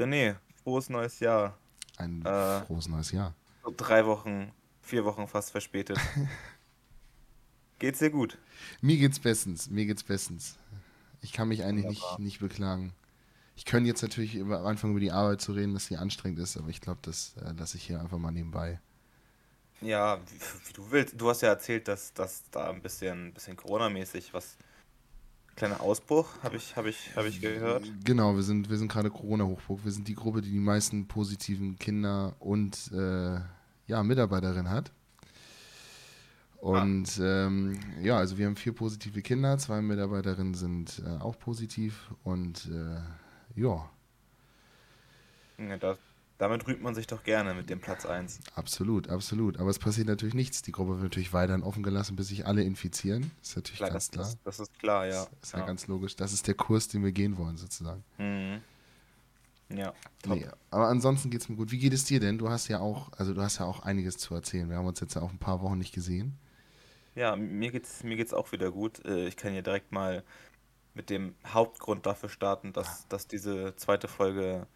René, frohes neues Jahr. Ein äh, frohes neues Jahr. Drei Wochen, vier Wochen fast verspätet. geht's dir gut? Mir geht's bestens, mir geht's bestens. Ich kann mich eigentlich nicht, nicht beklagen. Ich könnte jetzt natürlich über, anfangen, über die Arbeit zu reden, dass sie anstrengend ist, aber ich glaube, das äh, lasse ich hier einfach mal nebenbei. Ja, wie, wie, du willst. Du hast ja erzählt, dass, dass da ein bisschen, bisschen Corona-mäßig was. Kleiner Ausbruch, habe ich, hab ich, hab ich gehört. Genau, wir sind, wir sind gerade Corona-Hochburg. Wir sind die Gruppe, die die meisten positiven Kinder und äh, ja, Mitarbeiterinnen hat. Und ah. ähm, ja, also wir haben vier positive Kinder, zwei Mitarbeiterinnen sind äh, auch positiv und äh, ja. ja das, damit rühmt man sich doch gerne mit dem Platz 1. Absolut, absolut. Aber es passiert natürlich nichts. Die Gruppe wird natürlich weiterhin offen gelassen, bis sich alle infizieren. Ist natürlich klar, ganz das, klar. Das, das, ist klar, ja. Das ist ja. ja. ganz logisch. Das ist der Kurs, den wir gehen wollen, sozusagen. Mhm. Ja. Nee, aber ansonsten geht es mir gut. Wie geht es dir denn? Du hast ja auch, also du hast ja auch einiges zu erzählen. Wir haben uns jetzt ja auch ein paar Wochen nicht gesehen. Ja, mir geht's, mir geht's auch wieder gut. Äh, ich kann hier direkt mal mit dem Hauptgrund dafür starten, dass, dass diese zweite Folge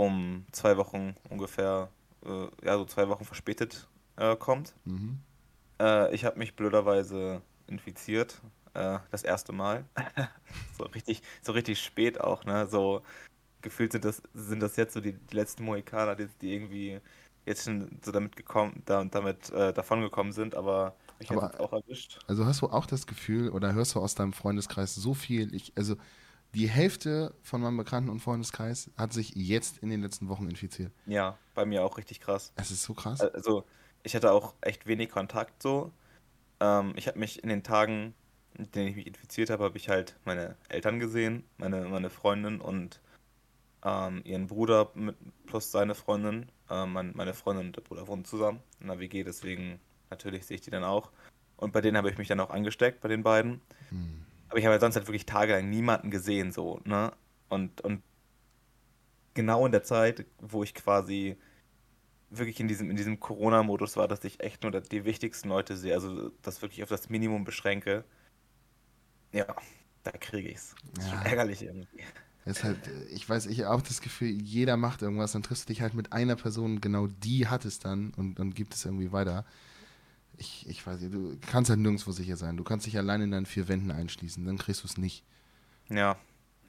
um zwei Wochen ungefähr, äh, ja, so zwei Wochen verspätet äh, kommt. Mhm. Äh, ich habe mich blöderweise infiziert, äh, das erste Mal. so richtig, so richtig spät auch, ne? So gefühlt sind das, sind das jetzt so die, die letzten Mohikaner, die, die irgendwie jetzt schon so damit gekommen, da, damit äh, davongekommen sind, aber ich habe es auch erwischt. Also hast du auch das Gefühl oder hörst du aus deinem Freundeskreis so viel? Ich, also die Hälfte von meinem Bekannten- und Freundeskreis hat sich jetzt in den letzten Wochen infiziert. Ja, bei mir auch richtig krass. Es ist so krass. Also ich hatte auch echt wenig Kontakt so. Ähm, ich habe mich in den Tagen, in denen ich mich infiziert habe, habe ich halt meine Eltern gesehen, meine, meine Freundin und ähm, ihren Bruder mit, plus seine Freundin. Ähm, mein, meine Freundin und der Bruder wohnen zusammen in der WG, deswegen Natürlich sehe ich die dann auch. Und bei denen habe ich mich dann auch angesteckt, bei den beiden. Hm. Aber ich habe halt sonst halt wirklich tagelang niemanden gesehen, so, ne? Und, und genau in der Zeit, wo ich quasi wirklich in diesem, in diesem Corona-Modus war, dass ich echt nur die wichtigsten Leute sehe, also das wirklich auf das Minimum beschränke, ja, da kriege ich es. Ja. ärgerlich irgendwie. Es halt, ich weiß, ich habe auch das Gefühl, jeder macht irgendwas, dann triffst du dich halt mit einer Person, genau die hat es dann und, und gibt es irgendwie weiter ich, ich weiß nicht, du kannst halt nirgendwo sicher sein. Du kannst dich allein in deinen vier Wänden einschließen, dann kriegst du es nicht. Ja,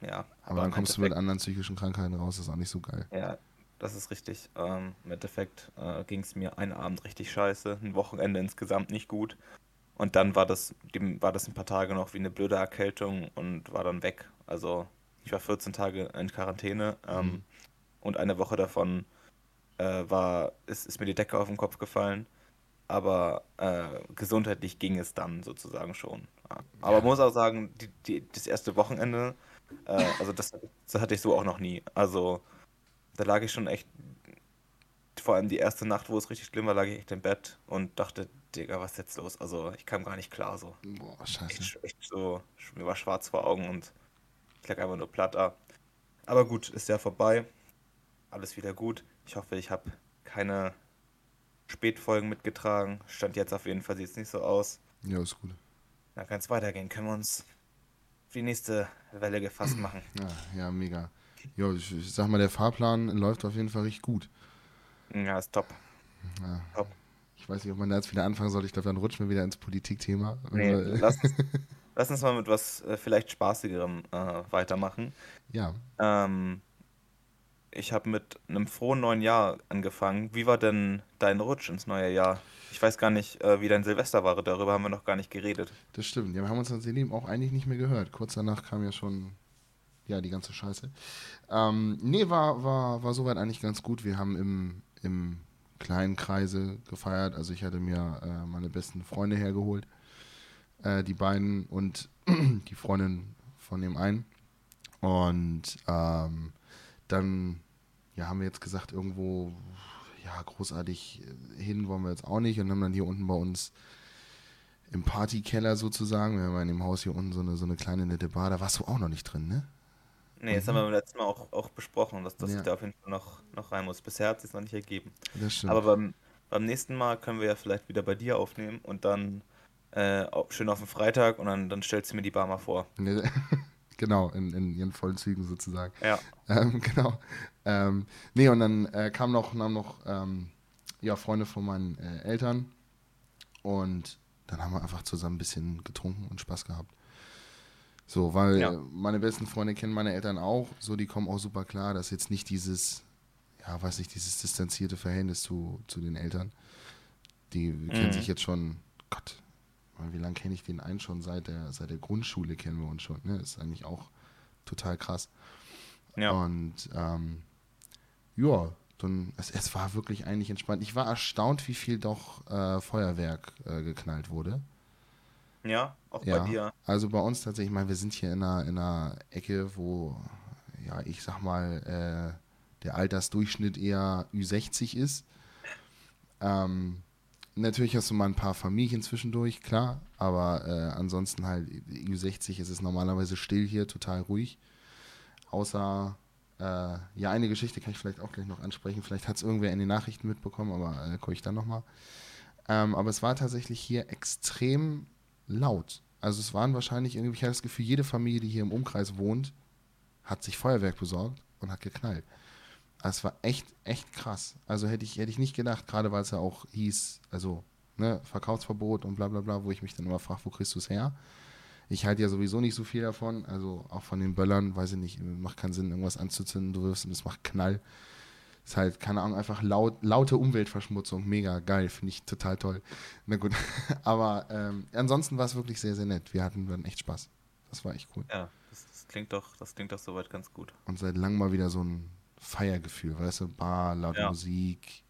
ja. Aber, aber dann kommst du mit anderen psychischen Krankheiten raus, das ist auch nicht so geil. Ja, das ist richtig. Ähm, Im Endeffekt äh, ging es mir einen Abend richtig scheiße, ein Wochenende insgesamt nicht gut. Und dann war das, dem, war das ein paar Tage noch wie eine blöde Erkältung und war dann weg. Also ich war 14 Tage in Quarantäne ähm, mhm. und eine Woche davon äh, war, ist, ist mir die Decke auf den Kopf gefallen aber äh, gesundheitlich ging es dann sozusagen schon. Ja. Aber ja. muss auch sagen, die, die, das erste Wochenende, äh, also das, das, hatte ich so auch noch nie. Also da lag ich schon echt, vor allem die erste Nacht, wo es richtig schlimm war, lag ich echt im Bett und dachte, Digga, was ist jetzt los? Also ich kam gar nicht klar so. Boah, scheiße. Echt, echt so, mir war schwarz vor Augen und ich lag einfach nur platt da. Aber gut, ist ja vorbei. Alles wieder gut. Ich hoffe, ich habe keine Spätfolgen mitgetragen. Stand jetzt auf jeden Fall, sieht es nicht so aus. Ja, ist gut. Dann kann es weitergehen. Können wir uns für die nächste Welle gefasst machen. Ja, ja mega. Ja, ich, ich, sag mal, der Fahrplan läuft auf jeden Fall richtig gut. Ja, ist top. Ja. top. Ich weiß nicht, ob man da jetzt wieder anfangen soll. Ich glaube, dann rutschen wir wieder ins Politikthema. Nee, lass, lass, uns mal mit was äh, vielleicht Spaßigerem äh, weitermachen. Ja. Ähm, ich habe mit einem frohen neuen Jahr angefangen. Wie war denn dein Rutsch ins neue Jahr? Ich weiß gar nicht, äh, wie dein Silvester war. Darüber haben wir noch gar nicht geredet. Das stimmt. Ja, wir haben uns seitdem auch eigentlich nicht mehr gehört. Kurz danach kam ja schon ja, die ganze Scheiße. Ähm, nee, war, war, war soweit eigentlich ganz gut. Wir haben im, im kleinen Kreise gefeiert. Also ich hatte mir äh, meine besten Freunde hergeholt. Äh, die beiden und die Freundin von dem einen. Und ähm, dann ja, haben wir jetzt gesagt, irgendwo, ja, großartig äh, hin wollen wir jetzt auch nicht und haben dann hier unten bei uns im Partykeller sozusagen, wir haben in dem Haus hier unten so eine, so eine kleine nette Bar, da warst du auch noch nicht drin, ne? Nee, das mhm. haben wir beim letzten Mal auch, auch besprochen, dass, dass ja. ich da auf jeden Fall noch, noch rein muss. Bisher hat es sich noch nicht ergeben. Das stimmt. Aber beim, beim nächsten Mal können wir ja vielleicht wieder bei dir aufnehmen und dann äh, schön auf den Freitag und dann, dann stellst du mir die Bar mal vor. genau, in, in ihren vollen Zügen sozusagen. Ja. Ähm, genau. ähm, nee, und dann äh, kamen noch, kamen noch ähm, ja, Freunde von meinen äh, Eltern und dann haben wir einfach zusammen ein bisschen getrunken und Spaß gehabt. So, weil Ja. meine besten Freunde kennen meine Eltern auch, so die kommen auch super klar, dass jetzt nicht dieses, ja, weiß nicht, dieses distanzierte Verhältnis zu, zu den Eltern. Die kennen Mhm. sich jetzt schon, Gott, wie lange kenne ich den einen schon? Seit der, seit der Grundschule kennen wir uns schon, ne? Ist eigentlich auch total krass. Ja. Und ähm, ja, dann, es, es war wirklich eigentlich entspannt. Ich war erstaunt, wie viel doch äh, Feuerwerk äh, geknallt wurde. Ja, auch Ja, bei dir. also bei uns tatsächlich, ich meine, wir sind hier in einer, in einer Ecke, wo, ja, ich sag mal, äh, der Altersdurchschnitt eher Ü60 ist. Ähm, natürlich hast du mal ein paar Familien zwischendurch, klar, aber äh, ansonsten halt Ü60 ist es normalerweise still hier, total ruhig. Außer, äh, ja, eine Geschichte kann ich vielleicht auch gleich noch ansprechen. Vielleicht hat es irgendwer in den Nachrichten mitbekommen, aber äh, gucke ich dann nochmal. Ähm, aber es war tatsächlich hier extrem laut. Also es waren wahrscheinlich irgendwie, ich habe das Gefühl, jede Familie, die hier im Umkreis wohnt, hat sich Feuerwerk besorgt und hat geknallt. Es war echt, echt krass. Also hätte ich, hätte ich nicht gedacht, gerade weil es ja auch hieß, also ne, Verkaufsverbot und bla bla bla, wo ich mich dann immer frage, wo kriegst du es her? Ich halte ja sowieso nicht so viel davon, also auch von den Böllern, weiß ich nicht, macht keinen Sinn, irgendwas anzuzünden, du wirfst und es macht Knall. Ist halt, keine Ahnung, einfach laut, laute Umweltverschmutzung, mega geil, finde ich total toll. Na gut, aber ähm, ansonsten war es wirklich sehr, sehr nett. Wir hatten dann echt Spaß. Das war echt cool. Ja, das, das klingt doch, das klingt doch soweit ganz gut. Und seit langem mal wieder so ein Feiergefühl, weißt du, Bar, laute Ja. Musik,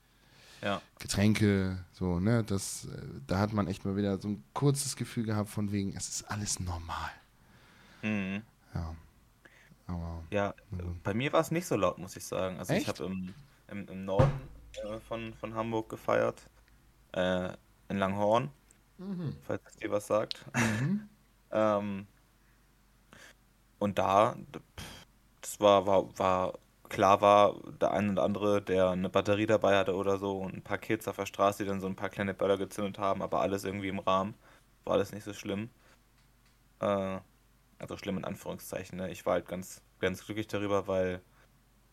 Ja. Getränke, so, ne, das, äh, da hat man echt mal wieder so ein kurzes Gefühl gehabt von wegen, es ist alles normal. Mhm. Ja. Aber, Ja, Mhm. bei mir war es nicht so laut, muss ich sagen. Also ich Echt? habe im, im, im Norden äh, von, von Hamburg gefeiert, äh, in Langhorn, mhm. falls es dir was sagt. Mhm. Ähm, und da, das war, war, war, klar war der eine oder andere, der eine Batterie dabei hatte oder so und ein paar Kids auf der Straße, die dann so ein paar kleine Böller gezündet haben, aber alles irgendwie im Rahmen. War alles nicht so schlimm. Äh, also schlimm in Anführungszeichen, ne? Ich war halt ganz, ganz glücklich darüber, weil,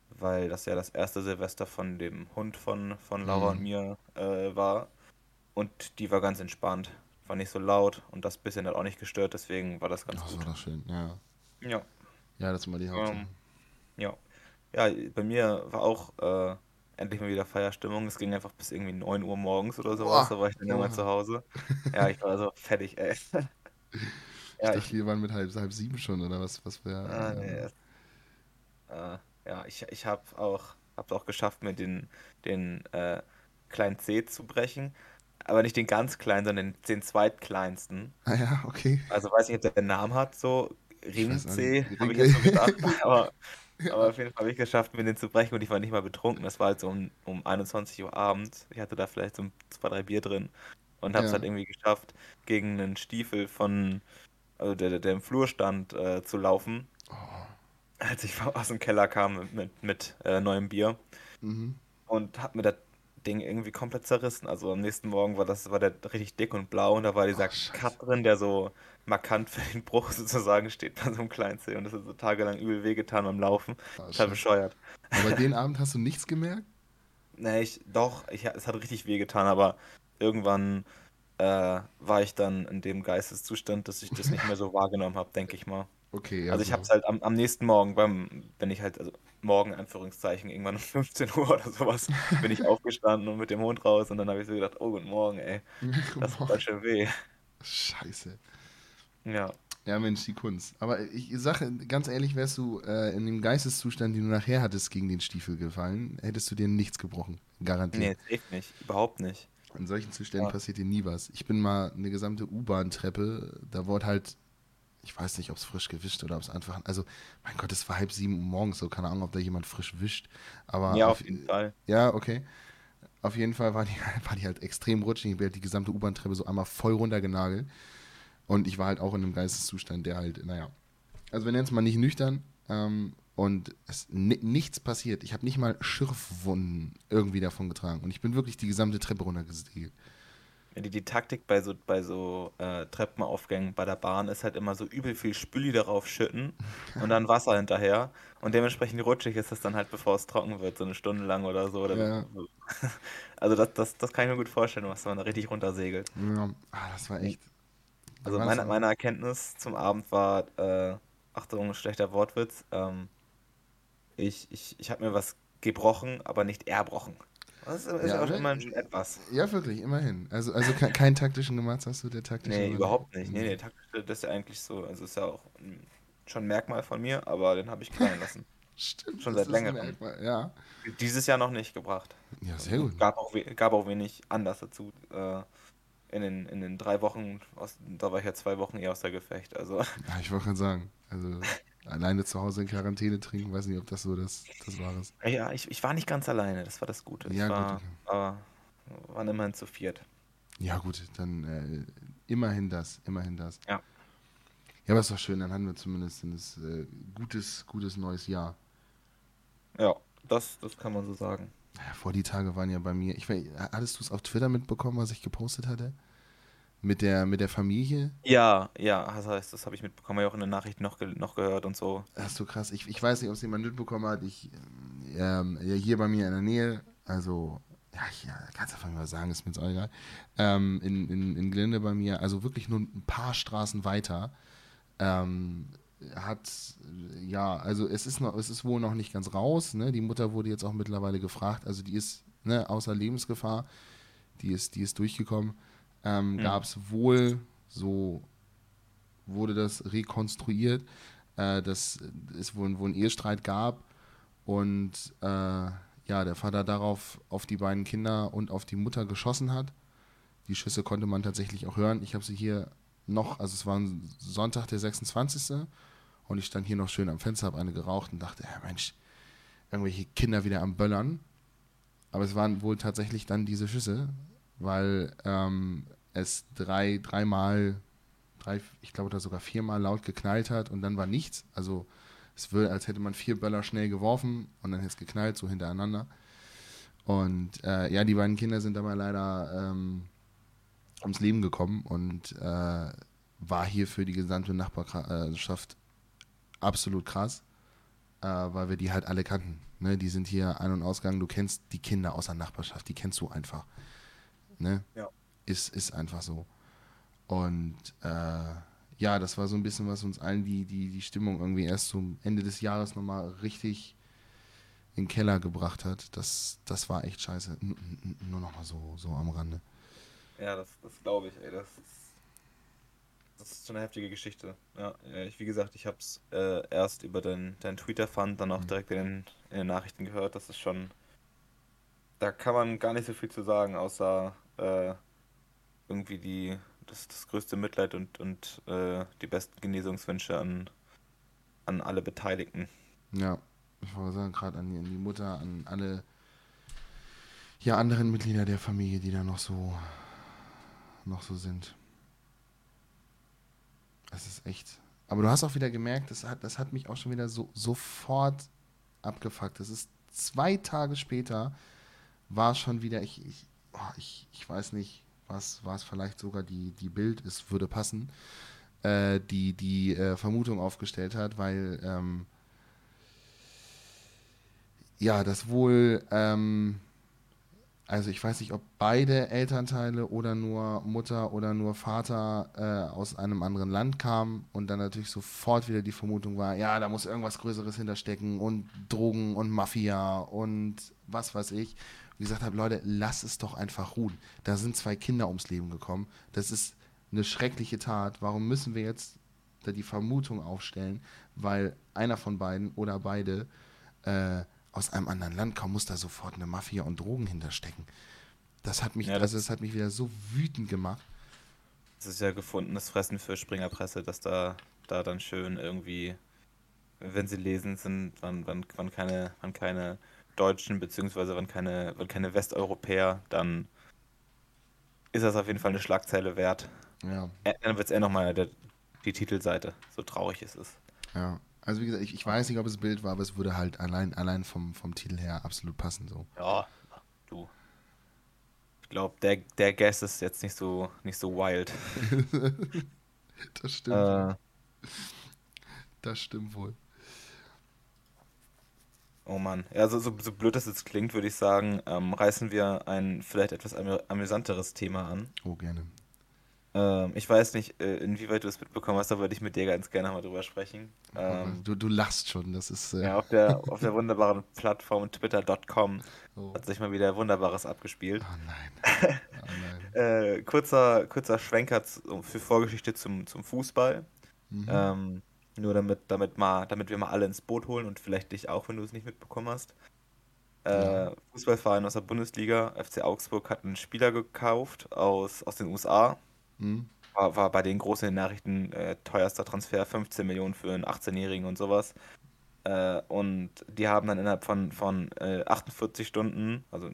weil das ja das erste Silvester von dem Hund von, von Laura Mhm. und mir äh, war. Und die war ganz entspannt. War nicht so laut und das bisschen hat auch nicht gestört, deswegen war das ganz Das war gut. doch schön, ja. Ja, Ja, das ist mal die Hauptsache. ähm, ja. Ja, bei mir war auch äh, endlich mal wieder Feierstimmung. Es ging einfach bis irgendwie 9 Uhr morgens oder sowas, Boah, da war ich dann Junge. zu Hause. Ja, ich war so fertig, ey. Ich Ja, dachte, ich, wir waren mit halb, halb sieben schon, oder was, was wäre. ah, nee, das- äh, ja, ich, ich habe auch, hab's auch geschafft, mir den, den äh, kleinen C zu brechen. Aber nicht den ganz kleinen, sondern den, den zweitkleinsten. Ah ja, okay. Also weiß nicht, ob der einen Namen hat, so Ring-C, nicht. habe ich Ring- jetzt so gedacht. Aber, aber auf jeden Fall habe ich geschafft, mir den zu brechen und ich war nicht mal betrunken. Das war halt so um, um 21 Uhr abends. Ich hatte da vielleicht so zwei, drei Bier drin und habe es Ja. halt irgendwie geschafft, gegen einen Stiefel von, also der, der- im Flur stand, äh, zu laufen. Oh. Als ich aus dem Keller kam mit, mit, mit äh, neuem Bier Mhm. und habe mir das Ding irgendwie komplett zerrissen. Also am nächsten Morgen war das war der richtig dick und blau und da war dieser Oh. Cut drin, der so markant für den Bruch sozusagen steht bei so einem kleinen Zeh und das hat so tagelang übel wehgetan beim Laufen. Ah, Total bescheuert. Aber den Abend hast du nichts gemerkt? Nee, ich, doch, ich, es hat richtig wehgetan, aber irgendwann äh, war ich dann in dem Geisteszustand, dass ich das nicht mehr so wahrgenommen habe, denke ich mal. Okay, Also ich habe es halt am, am nächsten Morgen, beim, wenn ich halt, also morgen Anführungszeichen, irgendwann um 15 Uhr oder sowas, bin ich aufgestanden und mit dem Hund raus und dann habe ich so gedacht, oh guten Morgen, ey, das tut schön weh. Scheiße. Ja, Ja, Mensch, die Kunst. Aber ich sage, ganz ehrlich, wärst du äh, in dem Geisteszustand, den du nachher hattest, gegen den Stiefel gefallen, hättest du dir nichts gebrochen. Garantiert. nee, safe nicht, überhaupt nicht. In solchen Zuständen Ja. passiert dir nie was. Ich bin mal eine gesamte U-Bahn-Treppe, da wurde halt, ich weiß nicht, ob es frisch gewischt oder ob es einfach, also, mein Gott, es war halb sieben Uhr morgens, so keine Ahnung, ob da jemand frisch wischt. Aber Ja, auf jeden Fall. Ja, okay. Auf jeden Fall war die, war die halt extrem rutschig. Ich bin halt die gesamte U-Bahn-Treppe so einmal voll runtergenagelt. Und ich war halt auch in einem Geisteszustand, der halt, naja. Also wir nennen es mal nicht nüchtern. Ähm, und es ni nichts passiert. Ich habe nicht mal Schürfwunden irgendwie davon getragen. Und ich bin wirklich die gesamte Treppe runtergesegelt. Die, die Taktik bei so, bei so äh, Treppenaufgängen bei der Bahn ist halt immer so übel viel Spüli darauf schütten und dann Wasser hinterher. Und dementsprechend rutschig ist es dann halt, bevor es trocken wird, so eine Stunde lang oder so. Oder Ja. Also das, das, das kann ich mir gut vorstellen, was man da richtig runtersegelt. Ja, ah, das war echt. Also meine, meine Erkenntnis zum Abend war, äh, Achtung, schlechter Wortwitz, ähm, ich, ich, ich habe mir was gebrochen, aber nicht erbrochen. Das ist, Ja, auch ne? immerhin etwas. Ja, wirklich, immerhin. Also, also ke keinen taktischen gemacht hast du, der taktische. Nee, überhaupt nicht. Nee, nee, taktisch, das ist ja eigentlich so, also ist ja auch schon ein Merkmal von mir, aber den habe ich knallen lassen. Stimmt. Schon seit längerem. Ja. Dieses Jahr noch nicht gebracht. Ja, sehr gut. Gab auch, gab auch wenig Anlass dazu. Äh, in, den, in den drei Wochen, aus, da war ich ja zwei Wochen eher aus der Gefecht. Also Ja, ich wollte gerade sagen, also alleine zu Hause in Quarantäne trinken, weiß nicht, ob das so das, das war. ist. Ja, ich, ich war nicht ganz alleine, das war das Gute. Ja, ich gut, war, okay. aber waren immerhin zu viert. Ja, gut, dann äh, immerhin das, immerhin das. Ja. Ja, aber ist doch schön, dann haben wir zumindest ein äh, gutes, gutes neues Jahr. Ja, das, das kann man so sagen. Vor die Tage waren ja bei mir, ich weiß, hattest du es auf Twitter mitbekommen, was ich gepostet hatte? Mit der, mit der Familie? Ja, ja, das heißt, das habe ich mitbekommen, ich auch in den Nachrichten noch, noch gehört und so. Ist so krass. Ich, ich weiß nicht, ob es jemand mitbekommen hat. Ich, ähm, ja, hier bei mir in der Nähe, also, ja, hier, kannst du einfach mal sagen, ist mir jetzt auch egal. Ähm, in, in, in Glinde bei mir, also wirklich nur ein paar Straßen weiter, ähm, hat, ja, also es ist noch, es ist wohl noch nicht ganz raus, ne? Die Mutter wurde jetzt auch mittlerweile gefragt, also die ist, ne, außer Lebensgefahr, die ist, die ist durchgekommen. Ähm, Mhm. Gab es wohl, so wurde das rekonstruiert, äh, dass es wohl, wohl einen Ehestreit gab und äh, ja, der Vater darauf auf die beiden Kinder und auf die Mutter geschossen hat. Die Schüsse konnte man tatsächlich auch hören. Ich habe sie hier noch, also es war Sonntag, der 26. Und ich stand hier noch schön am Fenster, habe eine geraucht und dachte, ja Mensch, irgendwelche Kinder wieder am Böllern. Aber es waren wohl tatsächlich dann diese Schüsse, weil ähm, es drei, dreimal, drei, ich glaube da sogar viermal laut geknallt hat und dann war nichts. Also es wird, als hätte man vier Böller schnell geworfen und dann hätte es geknallt, so hintereinander. Und äh, ja, die beiden Kinder sind dabei leider ähm, ums Leben gekommen und äh, war hier für die gesamte Nachbarschaft absolut krass, äh, weil wir die halt alle kannten. Ne? Die sind hier Ein- und Ausgang, du kennst die Kinder aus der Nachbarschaft, die kennst du einfach. Ne? Ja. Ist, ist einfach so. Und äh, ja, das war so ein bisschen, was uns allen die, die, die Stimmung irgendwie erst zum Ende des Jahres nochmal richtig in den Keller gebracht hat. Das, das war echt scheiße. N nur nochmal so, so am Rande. Ja, das, das glaube ich, ey. Das ist, das ist so eine heftige Geschichte. Ja, ja, ich, wie gesagt, ich habe es äh, erst über deinen Twitter-Fund, dann auch Mhm. direkt in den, in den Nachrichten gehört. Das ist schon. Da kann man gar nicht so viel zu sagen, außer äh, irgendwie die, das, das größte Mitleid und, und äh, die besten Genesungswünsche an, an alle Beteiligten. Ja, ich wollte sagen, gerade an, die- an die Mutter, an alle ja, anderen Mitglieder der Familie, die da noch so noch so sind. Das ist echt. Aber du hast auch wieder gemerkt, das hat, das hat mich auch schon wieder so sofort abgefuckt. Das ist zwei Tage später war schon wieder, ich, ich, ich, ich weiß nicht, was war es vielleicht sogar die, die Bild, es würde passen, äh, die die äh, Vermutung aufgestellt hat, weil ähm, ja, das wohl, ähm, also ich weiß nicht, ob beide Elternteile oder nur Mutter oder nur Vater äh, aus einem anderen Land kamen und dann natürlich sofort wieder die Vermutung war, ja, da muss irgendwas Größeres hinterstecken und Drogen und Mafia und was weiß ich. Wie gesagt habe, Leute, lass es doch einfach ruhen. Da sind zwei Kinder ums Leben gekommen. Das ist eine schreckliche Tat. Warum müssen wir jetzt da die Vermutung aufstellen, weil einer von beiden oder beide äh, aus einem anderen Land kommen, muss da sofort eine Mafia und Drogen hinterstecken. Das hat mich, Ja, das- also das hat mich wieder so wütend gemacht. Es ist ja gefundenes Fressen für Springerpresse, dass da, da dann schön irgendwie, wenn sie lesen, sind, wann, wann, wann, keine, wann keine Deutschen, beziehungsweise wann keine, wann keine Westeuropäer, dann ist das auf jeden Fall eine Schlagzeile wert. Ja, Ä- Dann wird es eher nochmal der, die Titelseite, so traurig es ist. ja. Also wie gesagt, ich, ich weiß nicht, ob es Bild war, aber es würde halt allein, allein vom, vom Titel her absolut passen. So. Ja, du. glaube, der, der Guess ist jetzt nicht so, nicht so wild. das stimmt. Äh, Das stimmt wohl. Oh Mann. Ja, so, so, so blöd das jetzt klingt, würde ich sagen, ähm, reißen wir ein vielleicht etwas amü amüsanteres Thema an. Oh, gerne. Ähm, ich weiß nicht, äh, inwieweit du es mitbekommen hast, da würde ich mit dir ganz gerne mal drüber sprechen. Ähm, du, du lachst schon, das ist. Äh, ja, auf der, auf der wunderbaren Plattform twitter.com oh. hat sich mal wieder Wunderbares abgespielt. oh nein. Oh nein. Äh, kurzer, kurzer Schwenker für Vorgeschichte zum, zum Fußball. Mhm. Nur damit, damit, mal, damit wir mal alle ins Boot holen und vielleicht dich auch, wenn du es nicht mitbekommen hast. Äh. Fußballverein aus der Bundesliga, FC Augsburg, hat einen Spieler gekauft aus, aus den USA. Mhm. War, war bei den großen Nachrichten äh, teuerster Transfer, 15 Millionen für einen 18-Jährigen und sowas. Äh, und die haben dann innerhalb von, von äh, 48 Stunden, also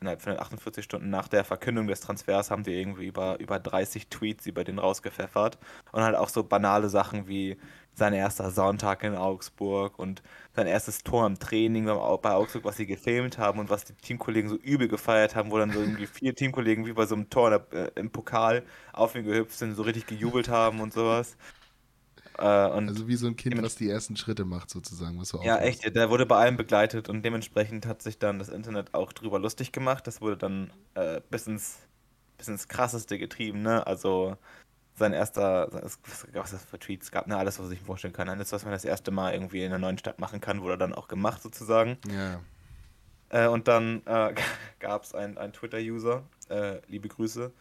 innerhalb von 48 Stunden nach der Verkündung des Transfers, haben die irgendwie über, über 30 Tweets über den rausgepfeffert. Und halt auch so banale Sachen wie sein erster Sonntag in Augsburg und sein erstes Tor im Training bei Augsburg, was sie gefilmt haben und was die Teamkollegen so übel gefeiert haben, wo dann so irgendwie vier Teamkollegen wie bei so einem Tor äh, im Pokal auf ihn gehüpft sind, so richtig gejubelt haben und sowas. Äh, Also wie so ein Kind, was die ersten Schritte macht, sozusagen. Was so ja, aufpasst. echt, der wurde bei allem begleitet und dementsprechend hat sich dann das Internet auch drüber lustig gemacht. Das wurde dann äh, bis, ins, bis ins Krasseste getrieben, ne? Also sein erster, was was das für Tweets gab, ne? Alles, was ich mir vorstellen kann. Alles, was man das erste Mal irgendwie in einer neuen Stadt machen kann, wurde dann auch gemacht sozusagen. Ja. Äh, und dann äh, gab es einen, einen Twitter-User, äh, liebe Grüße,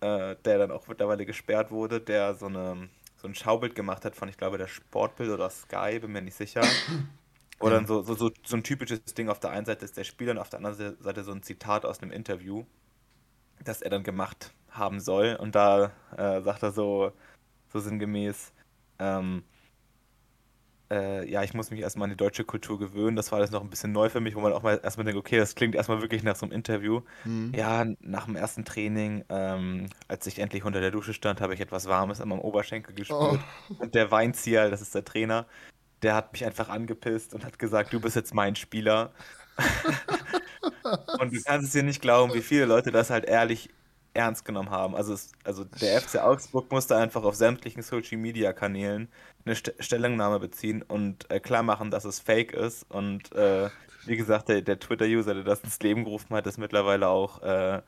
äh, der dann auch mittlerweile gesperrt wurde, der so, eine, so ein Schaubild gemacht hat von, ich glaube, der Sportbild oder Sky, bin mir nicht sicher. Wo Ja. so, so, so, so ein typisches Ding auf der einen Seite ist der Spieler und auf der anderen Seite so ein Zitat aus einem Interview, das er dann gemacht haben soll. Und da äh, sagt er so, so sinngemäß, ähm, äh, ja, ich muss mich erstmal an die deutsche Kultur gewöhnen. Das war alles noch ein bisschen neu für mich, wo man auch mal erstmal denkt, okay, das klingt erstmal wirklich nach so einem Interview. Mhm. Ja, nach dem ersten Training, ähm, als ich endlich unter der Dusche stand, habe ich etwas Warmes an meinem Oberschenkel gespürt. Oh. Und der Weinzieher, das ist der Trainer, der hat mich einfach angepisst und hat gesagt, du bist jetzt mein Spieler. und du kannst es dir nicht glauben, wie viele Leute das halt ehrlich ernst genommen haben. Also, es, also der FC Augsburg musste einfach auf sämtlichen Social Media Kanälen eine St Stellungnahme beziehen und äh, klar machen, dass es fake ist. Und äh, wie gesagt, der, der Twitter-User, der das ins Leben gerufen hat, ist mittlerweile auch, äh,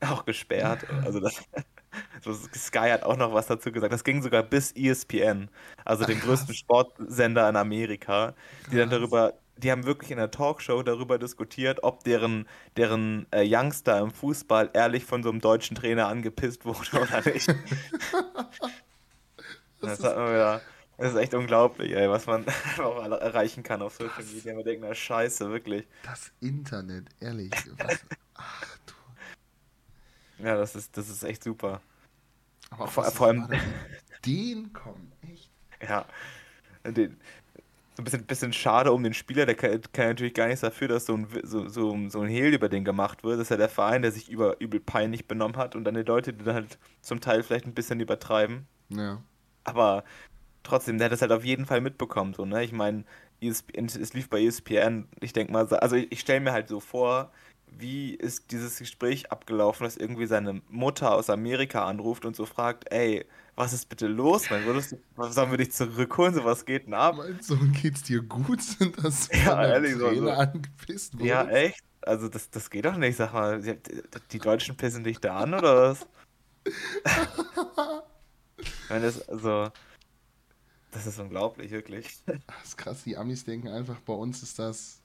auch gesperrt. Also das, Sky hat auch noch was dazu gesagt. Das ging sogar bis ESPN, also dem Ach, größten krass. Sportsender in Amerika, die dann Krass. darüber, die haben wirklich in der Talkshow darüber diskutiert, ob deren, deren äh, Youngster im Fußball ehrlich von so einem deutschen Trainer angepisst wurde oder nicht. Das Das, ist- hat man wieder, das ist echt unglaublich, ey, was man erreichen kann auf Social? Media. Man denkt, na scheiße, wirklich. Das Internet, ehrlich. Was? Ach du. Ja, das ist, das ist echt super. Aber Vor- vor allem- Den kommen, echt. Ja. Den, ein bisschen, bisschen schade um den Spieler, der kann, kann natürlich gar nichts dafür, dass so ein, so, so, so ein Hehl über den gemacht wird. Das ist ja der Verein, der sich über, übel peinlich benommen hat und dann die Leute, die dann halt zum Teil vielleicht ein bisschen übertreiben. Ja. Aber trotzdem, der hat es halt auf jeden Fall mitbekommen, so, ne? Ich meine, es lief bei ESPN, ich denke mal, also ich, ich stelle mir halt so vor, wie ist dieses Gespräch abgelaufen, dass irgendwie seine Mutter aus Amerika anruft und so fragt, ey, was ist bitte los, Mann? Würdest du, was sollen wir dich zurückholen? So, was geht denn ab? Mein Sohn, geht's dir gut? Sind das Ja, ehrlich, so- Trainer so. angepisst Ja, wurdest? echt? Also das, das geht doch nicht, sag mal. Die, die Deutschen pissen dich da an, oder was? Ich meine, das, also, das ist unglaublich, wirklich. Das ist krass, die Amis denken einfach, bei uns ist das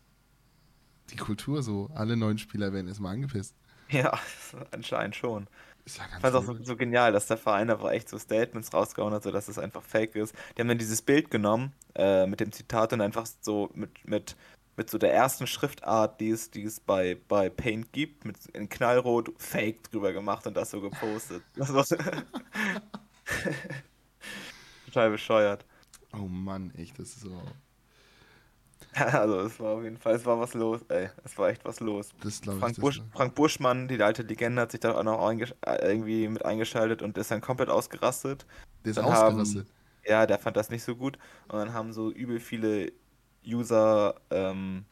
die Kultur so. Alle neuen Spieler werden erstmal angepisst. Ja, anscheinend schon. Ist ja Ich fand es auch so, so genial, dass der Verein einfach echt so Statements rausgehauen hat, so dass es einfach fake ist. Die haben dann dieses Bild genommen äh, mit dem Zitat und einfach so mit, mit, mit so der ersten Schriftart, die es, die es bei, bei Paint gibt, mit in Knallrot Fake drüber gemacht und das so gepostet. Das war total bescheuert. Oh Mann, echt, das ist so. Also es war auf jeden Fall, es war was los, ey. Es war echt was los. Das ich. Frank, Das Busch, Frank Buschmann, die alte Legende, hat sich da auch noch äh, irgendwie mit eingeschaltet und ist dann komplett ausgerastet. der ist dann haben- ausgerastet. Ja, der fand das nicht so gut. Und dann haben so übel viele User ähm,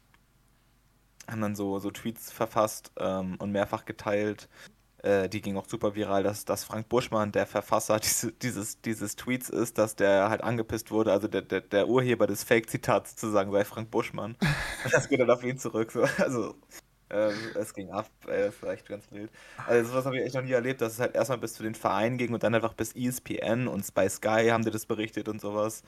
haben dann so, so Tweets verfasst ähm, und mehrfach geteilt. Äh, die ging auch super viral, dass, dass Frank Buschmann der Verfasser diese, dieses, dieses Tweets ist, dass der halt angepisst wurde. Also der, der, der Urheber des Fake-Zitats sozusagen sei Frank Buschmann. das geht dann auf ihn zurück. So. Also ähm, es ging ab, ey, das war echt ganz wild. Also sowas habe ich echt noch nie erlebt, dass es halt erstmal bis zu den Vereinen ging und dann einfach bis ESPN und bei Sky haben die das berichtet und sowas.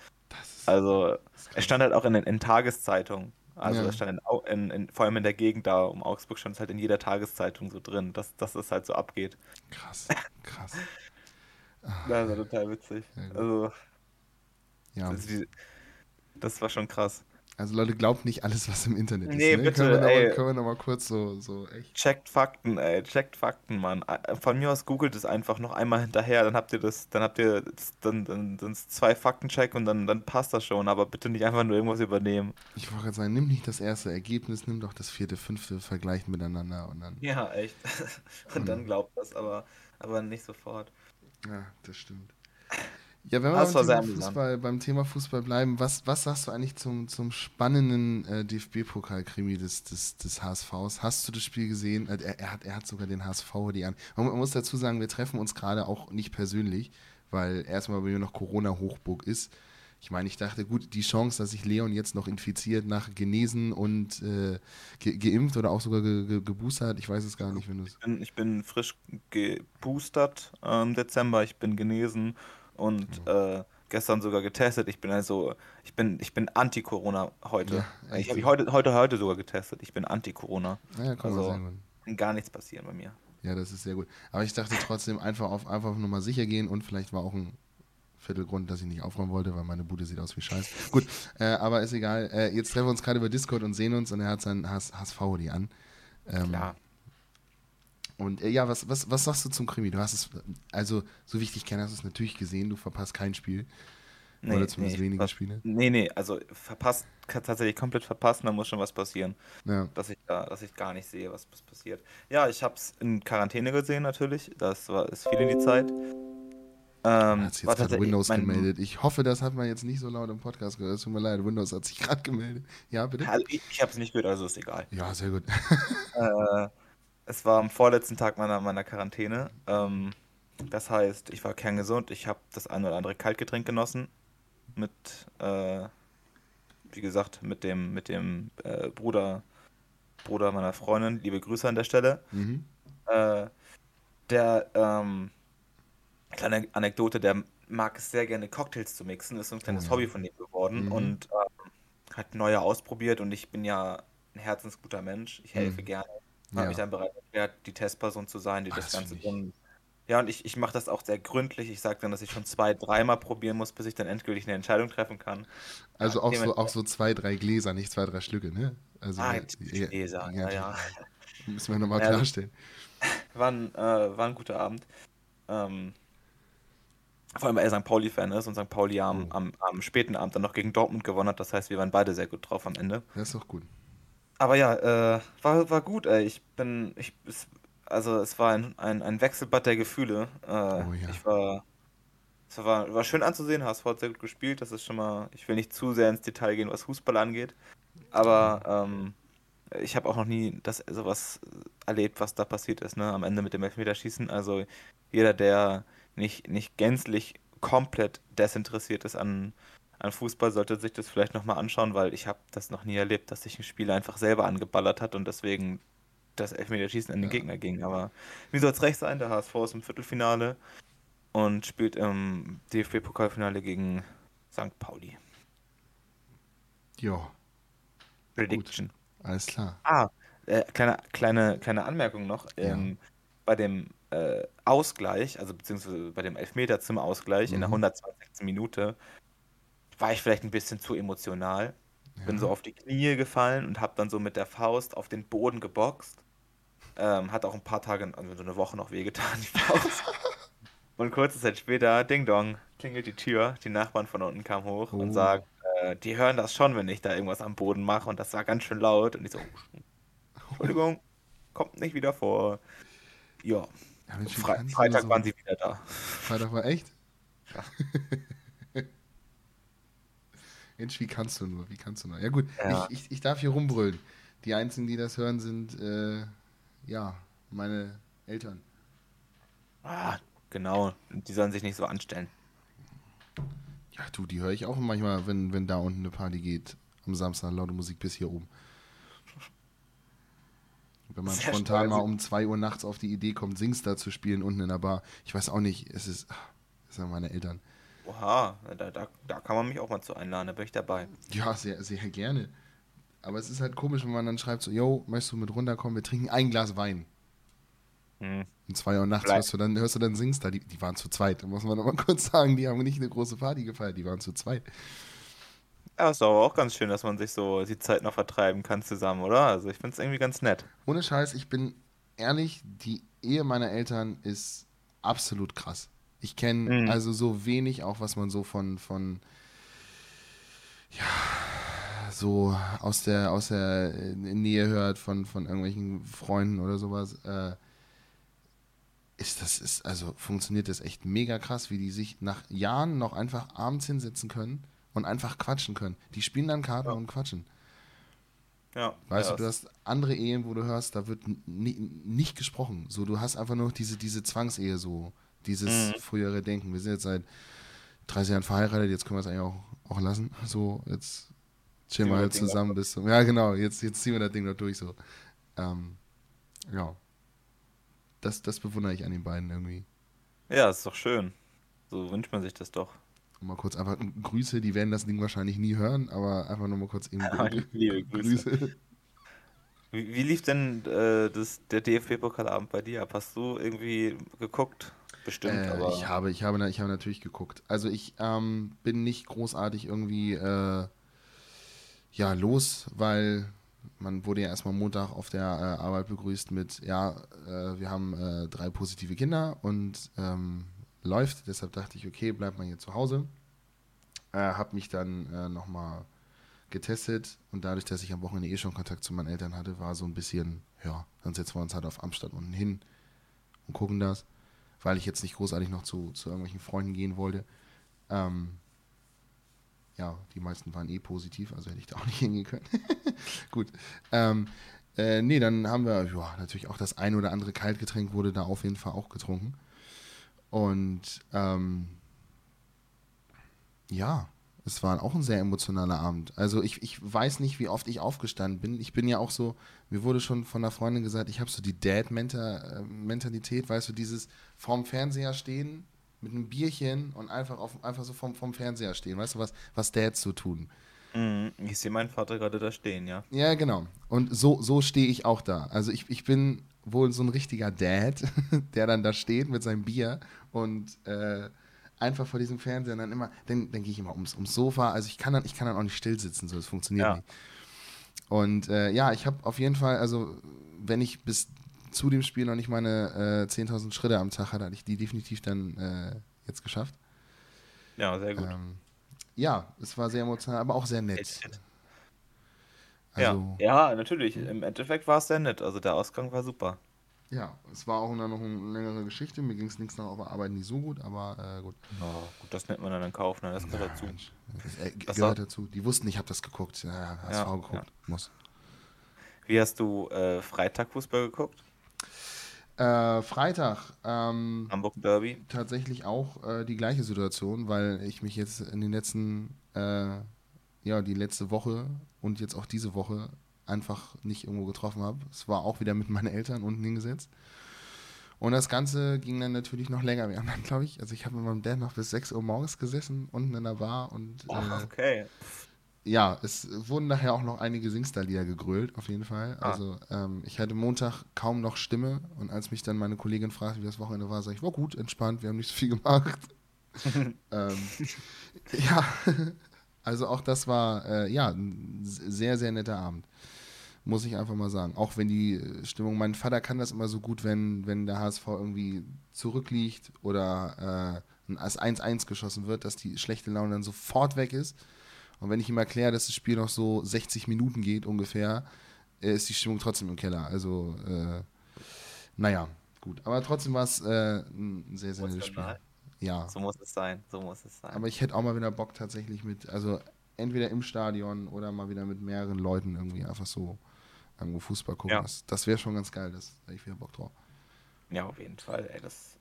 also es stand halt auch in, in Tageszeitungen. Also ja. es stand in, in, in, vor allem in der Gegend da um Augsburg stand es halt in jeder Tageszeitung so drin, dass, dass es halt so abgeht. Krass, krass. das war total witzig. Ja, also ja. Das, das war schon krass. Also Leute, glaubt nicht alles, was im Internet ist. Nee, ne? bitte, können wir, ey. Noch, können wir noch mal kurz so, so echt. Checkt Fakten, ey. Checkt Fakten, Mann. Von mir aus googelt es einfach noch einmal hinterher, dann habt ihr das, dann habt ihr das, dann, dann, dann zwei Faktencheck und dann, dann passt das schon, aber bitte nicht einfach nur irgendwas übernehmen. Ich wollte gerade sagen, nimm nicht das erste Ergebnis, nimm doch das vierte, fünfte, vergleicht miteinander und dann. Ja, echt. und dann glaubt das, aber, aber nicht sofort. Ja, das stimmt. Ja, wenn wir beim Thema, Fußball, beim Thema, Fußball, bleiben, was, was sagst du eigentlich zum, zum spannenden äh, DFB-Pokal-Krimi des, des, des HSVs? Hast du das Spiel gesehen? Äh, er, er, hat, er hat sogar den HSV die an. Man, man muss dazu sagen, wir treffen uns gerade auch nicht persönlich, weil erstmal bei mir noch Corona-Hochburg ist. Ich meine, ich dachte, gut, die Chance, dass sich Leon jetzt noch infiziert, nach genesen und äh, ge geimpft oder auch sogar ge ge geboostert, ich weiß es gar nicht, wenn du es. Ich, ich bin, frisch geboostert im Dezember, ich bin genesen und äh, gestern sogar getestet. Ich bin also, ich bin, ich bin Anti-Corona heute. Ja, ich habe heute, heute, heute sogar getestet. Ich bin Anti-Corona. Ja, komm, also kann gar nichts passieren bei mir. Ja, das ist sehr gut. Aber ich dachte trotzdem einfach auf einfach auf Nummer sicher gehen und vielleicht war auch ein Viertelgrund, dass ich nicht aufräumen wollte, weil meine Bude sieht aus wie Scheiß. Gut, äh, aber ist egal. Äh, jetzt treffen wir uns gerade über Discord und sehen uns und er hat sein HSV-Hoodie an. Ähm, Klar. Und äh, ja, was, was, was sagst du zum Krimi? Du hast es, also so wie ich dich kenne, hast du es natürlich gesehen, du verpasst kein Spiel. Nee, Oder zumindest nee, wenige Spiele. Nee, nee, also verpasst, tatsächlich komplett verpassen, da muss schon was passieren. Ja. Dass ich da, dass ich gar nicht sehe, was, was passiert. Ja, ich habe es in Quarantäne gesehen natürlich. Das war ist viel in die Zeit. Ähm, hat sich jetzt gerade Windows mein, gemeldet. Ich hoffe, das hat man jetzt nicht so laut im Podcast gehört. Es tut mir leid, Windows hat sich gerade gemeldet. Ja, bitte? Also ich, ich habe es nicht gehört, also ist egal. Ja, sehr gut. äh, es war am vorletzten Tag meiner, meiner Quarantäne. Ähm, das heißt, ich war kerngesund. Ich habe das ein oder andere Kaltgetränk genossen. Mit, äh, wie gesagt, mit dem, mit dem äh, Bruder, Bruder meiner Freundin. Liebe Grüße an der Stelle. Mhm. Äh, der, ähm, kleine Anekdote, der mag es sehr gerne, Cocktails zu mixen. Ist so ein kleines ja. Hobby von ihm geworden. Mhm. Und ähm, hat neue ausprobiert. Und ich bin ja ein herzensguter Mensch. Ich helfe mhm. Gerne habe ja. mich dann bereit erklärt, die Testperson zu sein, die Ach, das, das Ganze dann. Ja, und ich, ich mache das auch sehr gründlich. Ich sage dann, dass ich schon zwei, dreimal probieren muss, bis ich dann endgültig eine Entscheidung treffen kann. Also ja, auch, so, auch so zwei, drei Gläser, nicht zwei, drei Stücke, ne? Also, ah, Gläser, ja, ja. ja. Müssen wir nochmal ja, klarstellen. War ein, äh, war ein guter Abend. Ähm, vor allem, weil er St. Pauli-Fan ist und St. Pauli am, oh. am, am, späten Abend dann noch gegen Dortmund gewonnen hat. Das heißt, wir waren beide sehr gut drauf am Ende. Das ist doch gut. Aber ja, äh, war, war gut, ey. Ich bin, ich, es, also es war ein, ein, ein Wechselbad der Gefühle. Äh, oh, ja. Ich war, es war, war schön anzusehen, HSV hat sehr gut gespielt. Das ist schon mal, ich will nicht zu sehr ins Detail gehen, was Fußball angeht. Aber ähm, ich habe auch noch nie das sowas erlebt, was da passiert ist, ne, am Ende mit dem Elfmeterschießen. Also jeder, der nicht, nicht gänzlich komplett desinteressiert ist an, an Fußball sollte sich das vielleicht nochmal anschauen, weil ich habe das noch nie erlebt, dass sich ein Spieler einfach selber angeballert hat und deswegen das Elfmeterschießen an den ja. Gegner ging. Aber wie soll es recht sein? Der HSV ist im Viertelfinale und spielt im DFB-Pokalfinale gegen St. Pauli. Ja. Prediction. Gut. Alles klar. Ah, äh, kleine, kleine, kleine Anmerkung noch. Ja. Ähm, bei dem äh, Ausgleich, also beziehungsweise bei dem Elfmeter zum Ausgleich mhm. in der 120. Minute, war ich vielleicht ein bisschen zu emotional. Ja. Bin so auf die Knie gefallen und habe dann so mit der Faust auf den Boden geboxt. Ähm, hat auch ein paar Tage, also so eine Woche noch wehgetan, die Faust. und kurze Zeit später, Ding Dong, klingelt die Tür. Die Nachbarn von unten kamen hoch oh. und sagen, äh, die hören das schon, wenn ich da irgendwas am Boden mache. Und das war ganz schön laut. Und ich so, Entschuldigung, kommt nicht wieder vor. Ja. ja Fre Freitag so waren sie wieder da. Freitag war echt? Ja. Mensch, wie kannst du nur? Wie kannst du nur? Ja gut, ja. Ich, ich, ich darf hier rumbrüllen. Die einzigen, die das hören, sind äh, ja meine Eltern. Ah, genau. Die sollen sich nicht so anstellen. Ja, du, die höre ich auch manchmal, wenn, wenn da unten eine Party geht. Am Samstag laute Musik bis hier oben. Wenn man Sehr spontan mal um 2 Uhr nachts auf die Idee kommt, Singstar zu spielen unten in der Bar. Ich weiß auch nicht, es ist. ach, Das sind meine Eltern. Oha, da, da, da kann man mich auch mal zu einladen, da bin ich dabei. Ja, sehr, sehr gerne. Aber es ist halt komisch, wenn man dann schreibt so, yo, möchtest du mit runterkommen? Wir trinken ein Glas Wein. Hm. Um 2 Uhr nachts hörst du dann, hörst du dann Singstar. Die, die waren zu zweit. Da muss man aber kurz sagen, die haben nicht eine große Party gefeiert, die waren zu zweit. Ja, ist aber auch ganz schön, dass man sich so die Zeit noch vertreiben kann zusammen, oder? Also ich finde es irgendwie ganz nett. Ohne Scheiß, ich bin ehrlich, die Ehe meiner Eltern ist absolut krass. Ich kenne Mhm. also so wenig, auch was man so von, von ja, so aus der, aus der äh, Nähe hört, von, von irgendwelchen Freunden oder sowas. Äh, ist das, ist, also funktioniert das echt mega krass, wie die sich nach Jahren noch einfach abends hinsetzen können und einfach quatschen können. Die spielen dann Karten Ja. und quatschen. Ja, Weißt ja, du, du hast andere Ehen, wo du hörst, da wird nicht gesprochen. So, du hast einfach nur diese, diese Zwangsehe, so, dieses Mhm. frühere Denken. Wir sind jetzt seit 30 Jahren verheiratet, jetzt können wir es eigentlich auch, auch lassen. So, jetzt chillen Ziehen wir halt zusammen bis zum. Ja, genau, jetzt, jetzt ziehen wir das Ding noch durch so. Ähm, ja. Das, das bewundere ich an den beiden irgendwie. ja, ist doch schön. So wünscht man sich das doch. Mal kurz einfach Grüße, die werden das Ding wahrscheinlich nie hören, aber einfach nur mal kurz eben Liebe Grüße. Wie, wie lief denn äh, das, der DFB-Pokalabend bei dir ab? Hast du irgendwie geguckt? Bestimmt, Äh, aber. ich habe, ich habe, ich habe natürlich geguckt. Also ich ähm, bin nicht großartig irgendwie äh, ja los, weil man wurde ja erstmal Montag auf der äh, Arbeit begrüßt mit, ja, äh, wir haben äh, drei positive Kinder und ähm, läuft. Deshalb dachte ich, okay, bleibt man hier zu Hause. Äh, habe mich dann äh, nochmal getestet und dadurch, dass ich am Wochenende eh schon Kontakt zu meinen Eltern hatte, war so ein bisschen, ja, dann setzen wir uns halt auf Amstatt unten hin und gucken das weil ich jetzt nicht großartig noch zu, zu irgendwelchen Freunden gehen wollte. Ähm, ja, die meisten waren eh positiv, also hätte ich da auch nicht hingehen können. Gut. Ähm, äh, nee, dann haben wir, ja, natürlich auch das ein oder andere Kaltgetränk wurde da auf jeden Fall auch getrunken. Und ähm, ja, es war auch ein sehr emotionaler Abend. Also ich, ich weiß nicht, wie oft ich aufgestanden bin. Ich bin ja auch so, mir wurde schon von einer Freundin gesagt, ich habe so die Dad-Mentalität, weißt du, dieses vorm Fernseher stehen mit einem Bierchen und einfach, auf, einfach so vom, vom Fernseher stehen. Weißt du, was, was Dads so tun? Mhm, ich sehe meinen Vater gerade da stehen, ja. Ja, genau. Und so, so stehe ich auch da. Also ich, ich bin wohl so ein richtiger Dad, der dann da steht mit seinem Bier und äh, einfach vor diesem Fernseher dann immer, dann, dann gehe ich immer ums, ums Sofa. Also ich kann dann, ich kann dann auch nicht still sitzen, so das funktioniert Ja. nicht. Und äh, ja, ich habe auf jeden Fall, also wenn ich bis zu dem Spiel noch nicht meine äh, 10.000 Schritte am Tag hatte, hatte ich die definitiv dann äh, jetzt geschafft. Ja, sehr gut. Ähm, ja, es war sehr emotional, aber auch sehr nett. Also, ja, ja, natürlich. Im Endeffekt war es sehr nett. Also der Ausgang war super. Ja, es war auch dann noch eine längere Geschichte. Mir ging es links nach auf der Arbeit nicht so gut, aber äh, gut. Ja, gut, das nennt man dann in Kauf, ne? Das gehört dazu. Mensch, das äh, gehört war- dazu. Die wussten, ich habe das geguckt. Ja, HSV Ja, geguckt. Muss. Wie hast du äh, Freitag Fußball geguckt? Äh, Freitag, ähm, Hamburg Derby? tatsächlich auch äh, die gleiche Situation, weil ich mich jetzt in den letzten, äh, ja, die letzte Woche und jetzt auch diese Woche einfach nicht irgendwo getroffen habe. Es war auch wieder mit meinen Eltern unten hingesetzt. Und das Ganze ging dann natürlich noch länger. Wir haben dann, glaube ich, also ich habe mit meinem Dad noch bis 6 Uhr morgens gesessen, unten in der Bar und äh, Okay. ja, es wurden nachher auch noch einige Singstar-Lieder gegrölt, auf jeden Fall. Ah. Also ähm, ich hatte Montag kaum noch Stimme und als mich dann meine Kollegin fragte, wie das Wochenende war, sage ich, war gut, entspannt, wir haben nicht so viel gemacht. ähm, ja, also auch das war äh, ja ein sehr, sehr netter Abend. Muss ich einfach mal sagen. Auch wenn die äh, Stimmung, mein Vater kann das immer so gut, wenn, wenn der HSV irgendwie zurückliegt oder äh, ein 1-1 geschossen wird, dass die schlechte Laune dann sofort weg ist. Und wenn ich ihm erkläre, dass das Spiel noch so 60 Minuten geht ungefähr, äh, ist die Stimmung trotzdem im Keller. Also, äh, naja, gut. Aber trotzdem war es äh, ein sehr, sehr nettes Spiel. Ja. So muss es sein. So muss es sein. Aber ich hätte auch mal wieder Bock tatsächlich mit, also entweder im Stadion oder mal wieder mit mehreren Leuten irgendwie einfach so irgendwo Fußball gucken. Ja. Das, das wäre schon ganz geil, das hätte ich wieder Bock drauf. Ja, auf jeden Fall, ey, das.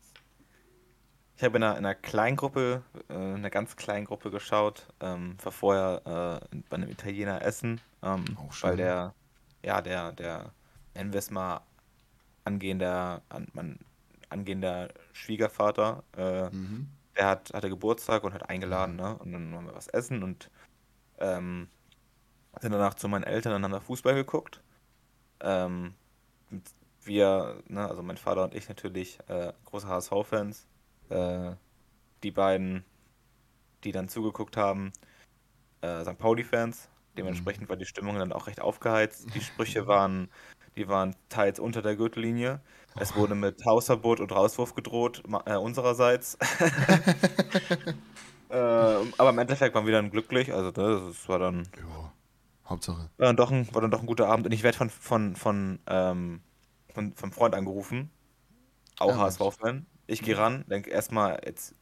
Ich habe in einer, in einer Kleingruppe, äh, einer ganz kleinen Gruppe geschaut, ähm, war vorher äh, bei einem Italiener essen, ähm, Auch schön. weil der, ja, der, der, mal, angehender, an, man, angehender Schwiegervater, äh, Mhm. der hat, hatte Geburtstag und hat eingeladen, ne? Und dann haben wir was essen und ähm, sind danach zu meinen Eltern und haben da Fußball geguckt. Ähm, wir, ne, also mein Vater und ich natürlich, äh, große HSV-Fans. Äh, die beiden, die dann zugeguckt haben, äh, St. Pauli-Fans. Dementsprechend war die Stimmung dann auch recht aufgeheizt. Die Sprüche waren, die waren teils unter der Gürtellinie. Es wurde mit Hausverbot und Rauswurf gedroht, äh, unsererseits. äh, aber im Endeffekt waren wir dann glücklich. Also ne, das war dann, Ja, Hauptsache. war dann doch ein, war dann doch ein guter Abend. Und ich werde von, von, von, ähm, von, vom Freund angerufen. Auch Ja. HSV-Fan. Ich gehe ran, denke erstmal jetzt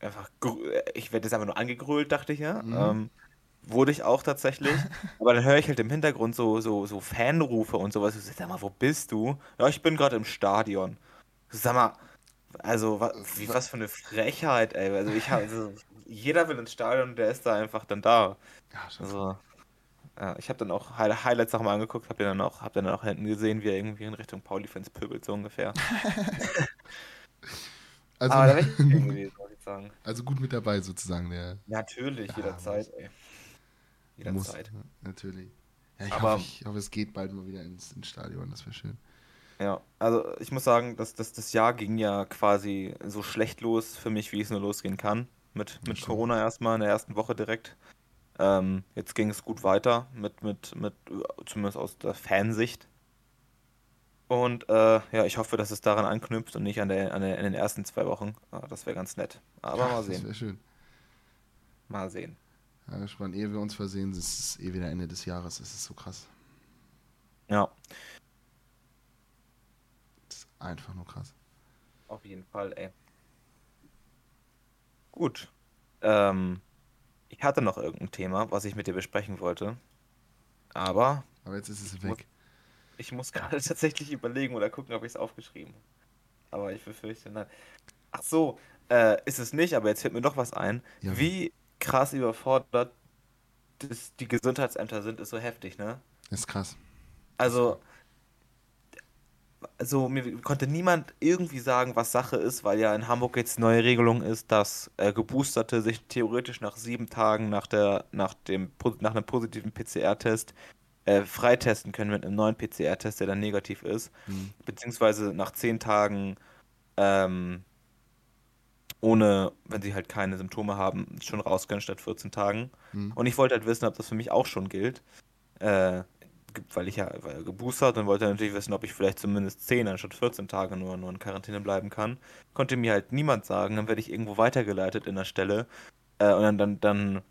einfach, ich werde jetzt einfach nur angegrölt, dachte ich ja. Mhm. Ähm, wurde ich auch tatsächlich. aber dann höre ich halt im Hintergrund so, so, so Fanrufe und sowas. Ich so, sag mal, wo bist du? Ja, ich bin gerade im Stadion. Sag mal, also wa- wie, was für eine Frechheit, ey. Also ich habe, also, jeder will ins Stadion, der ist da einfach dann da. Ja, schon. Also, ja, ich habe dann auch High Highlights nochmal angeguckt, hab den dann auch, hab dann auch hinten gesehen, wie er irgendwie in Richtung Pauli-Fans pöbelt, so ungefähr. Also, Aber da wäre ich gewesen, muss ich sagen. also gut mit dabei sozusagen, der Natürlich, Ja, jederzeit, ey. muss. Jederzeit. Natürlich. Ja, ich, Aber- hoffe, ich hoffe, es geht bald mal wieder ins, ins Stadion, das wäre schön. Ja, also ich muss sagen, dass das, das Jahr ging ja quasi so schlecht los für mich, wie es nur losgehen kann. Mit, mit. Corona erstmal in der ersten Woche direkt. Ähm, jetzt ging es gut weiter, mit, mit, mit, zumindest aus der Fansicht. Und äh, ja, ich hoffe, dass es daran anknüpft und nicht an der, an der, in den ersten zwei Wochen. Ah, das wäre ganz nett. Aber mal Das sehen. wäre schön. Mal sehen. Ja, spannend. Ehe wir uns versehen, es ist eh wieder Ende des Jahres. Es ist so krass. Ja, Es ist einfach nur krass. auf jeden Fall, ey. Gut. Ähm, ich hatte noch irgendein Thema, was ich mit dir besprechen wollte. Aber Aber jetzt ist es Ich muss- weg. Ich muss gerade tatsächlich überlegen oder gucken, ob ich es aufgeschrieben habe. Aber ich befürchte, nein. Ach so, äh, ist es nicht, aber jetzt fällt mir doch was ein. Ja. Wie krass überfordert das, die Gesundheitsämter sind, ist so heftig, ne? Das ist krass. Also, also mir konnte niemand irgendwie sagen, was Sache ist, weil ja in Hamburg jetzt neue Regelung ist, dass äh, Geboosterte sich theoretisch nach sieben Tagen nach, der, nach, dem, nach einem positiven PCR-Test äh, freitesten können mit einem neuen PCR-Test, der dann negativ ist. Hm. Beziehungsweise nach zehn Tagen ähm, ohne, wenn sie halt keine Symptome haben, schon raus können statt 14 Tagen. Hm. Und ich wollte halt wissen, ob das für mich auch schon gilt. Äh, weil ich ja weil geboostert und wollte natürlich wissen, ob ich vielleicht zumindest 10 anstatt 14 Tage nur, nur in Quarantäne bleiben kann. Konnte mir halt niemand sagen. Dann werde ich irgendwo weitergeleitet in der Stelle. Äh, und dann, dann, dann,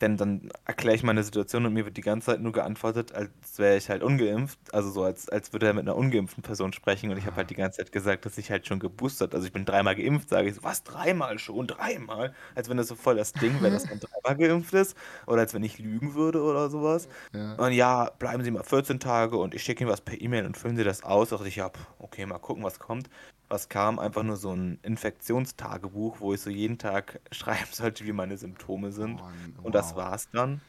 dann, dann erkläre ich meine Situation und mir wird die ganze Zeit nur geantwortet, als wäre ich halt ungeimpft. Also so, als, als würde er mit einer ungeimpften Person sprechen. Und ich habe halt die ganze Zeit gesagt, dass ich halt schon geboostert, also ich bin dreimal geimpft, sage ich so, was, dreimal schon? Dreimal? Als wenn das so voll das Ding wäre, dass man dreimal geimpft ist. Oder als wenn ich lügen würde oder sowas. Ja. Und ja, bleiben Sie mal 14 Tage und ich schicke Ihnen was per E-Mail und füllen Sie das aus. Da dachte ich, ja, okay, mal gucken, was kommt. Was kam? Einfach nur so ein Infektionstagebuch, wo ich so jeden Tag schreiben sollte, wie meine Symptome sind. Oh, Und das wow. war's dann.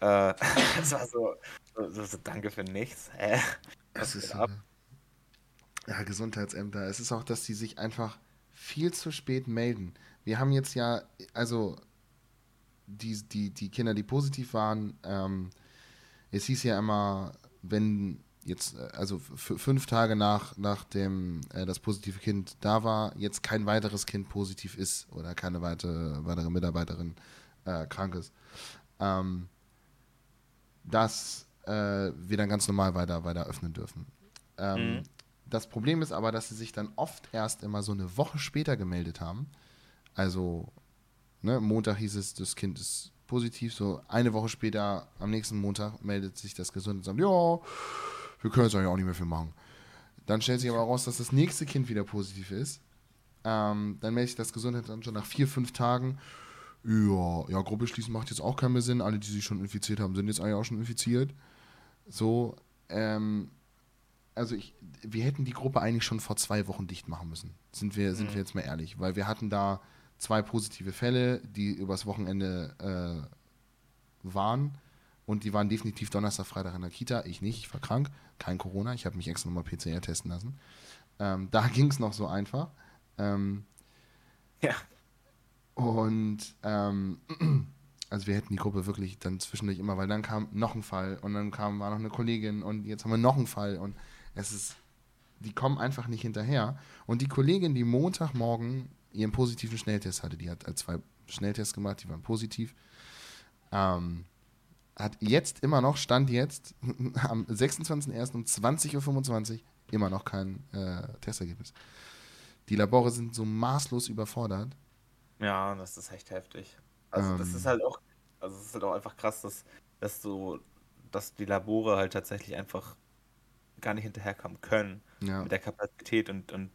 Äh, das war so, so, so, danke für nichts. Es Was ist ab? äh, ja, Gesundheitsämter. Es ist auch, dass die sich einfach viel zu spät melden. Wir haben jetzt ja, also die, die, die Kinder, die positiv waren, ähm, es hieß ja immer, wenn jetzt, äh, also fünf Tage nach, nachdem äh, das positive Kind da war, jetzt kein weiteres Kind positiv ist oder keine weitere, weitere Mitarbeiterin äh, krank ist, ähm, dass äh, wir dann ganz normal weiter, weiter öffnen dürfen. Ähm, Mhm. Das Problem ist aber, dass sie sich dann oft erst immer so eine Woche später gemeldet haben. Also, ne, Montag hieß es, das Kind ist positiv, so eine Woche später, am nächsten Montag, meldet sich das Gesundheitsamt, ja, wir können jetzt eigentlich auch nicht mehr viel machen. Dann stellt sich aber raus, dass das nächste Kind wieder positiv ist. Ähm, dann meldet sich das Gesundheitsamt schon nach vier, fünf Tagen, ja, ja, Gruppe schließen macht jetzt auch keinen mehr Sinn. Alle, die sich schon infiziert haben, sind jetzt eigentlich auch schon infiziert. So, ähm, also ich, wir hätten die Gruppe eigentlich schon vor zwei Wochen dicht machen müssen. Sind wir, sind Mhm. wir jetzt mal ehrlich, weil wir hatten da zwei positive Fälle, die übers Wochenende äh, waren und die waren definitiv Donnerstag, Freitag in der Kita. Ich nicht, ich war krank, kein Corona, ich habe mich extra nochmal PCR testen lassen. Ähm, da ging es noch so einfach. Ähm, Ja. und ähm, also wir hätten die Gruppe wirklich dann zwischendurch immer, weil dann kam noch ein Fall und dann kam, war noch eine Kollegin und jetzt haben wir noch einen Fall und es ist, die kommen einfach nicht hinterher. Und die Kollegin, die Montagmorgen ihren positiven Schnelltest hatte, die hat äh, zwei Schnelltests gemacht, die waren positiv, ähm, hat jetzt immer noch, stand jetzt am 26.01. um 20.25 Uhr immer noch kein äh, Testergebnis. Die Labore sind so maßlos überfordert. Ja, das ist echt heftig. Also das Ähm. ist halt auch, also es ist halt auch einfach krass, dass, dass so, dass die Labore halt tatsächlich einfach gar nicht hinterherkommen können Ja. mit der Kapazität und, und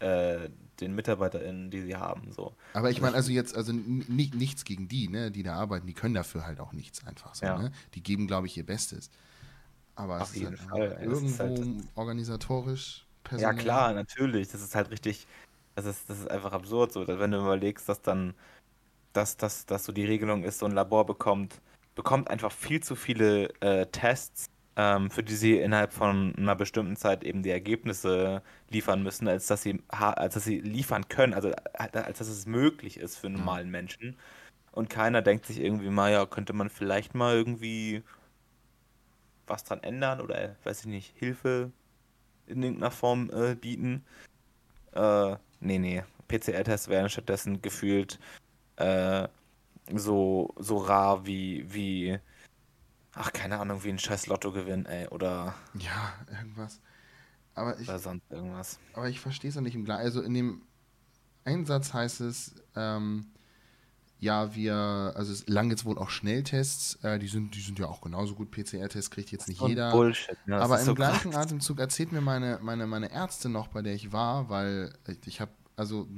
äh, den MitarbeiterInnen, die sie haben. So. Aber ich meine, also jetzt, also nichts gegen die, ne, die da arbeiten, die können dafür halt auch nichts einfach so, Ja. ne? Die geben, glaube ich, ihr Bestes. Aber Auf es ist jeden halt Fall, einfach ey, das ist irgendwo halt- organisatorisch, Ja, personell. klar, natürlich. Das ist halt richtig, das ist, das ist einfach absurd, so, dass wenn du überlegst, dass dann, dass, dass, dass so die Regelung ist, so ein Labor bekommt, bekommt einfach viel zu viele äh, Tests, für die sie innerhalb von einer bestimmten Zeit eben die Ergebnisse liefern müssen, als dass sie, als dass sie liefern können, also äh, als dass es möglich ist für normalen Menschen. Und keiner denkt sich irgendwie mal, ja, könnte man vielleicht mal irgendwie was dran ändern oder, weiß ich nicht, Hilfe in irgendeiner Form äh, bieten. Äh, nee, nee. PCR-Tests werden stattdessen gefühlt äh, so, so rar wie, wie, ach, keine Ahnung, wie ein scheiß Lottogewinn, ey, oder, Ja, irgendwas. Aber ich, oder sonst irgendwas. aber ich verstehe es ja nicht im Gleichen. Also in dem Einsatz heißt es, ähm, ja, wir, also es lang jetzt wohl auch Schnelltests, äh, die sind, die sind ja auch genauso gut. PCR-Tests kriegt jetzt nicht ein jeder. Bullshit, ne? Das Aber im so gleichen krass. Atemzug erzählt mir meine, meine, meine Ärztin noch, bei der ich war, weil ich, ich habe, also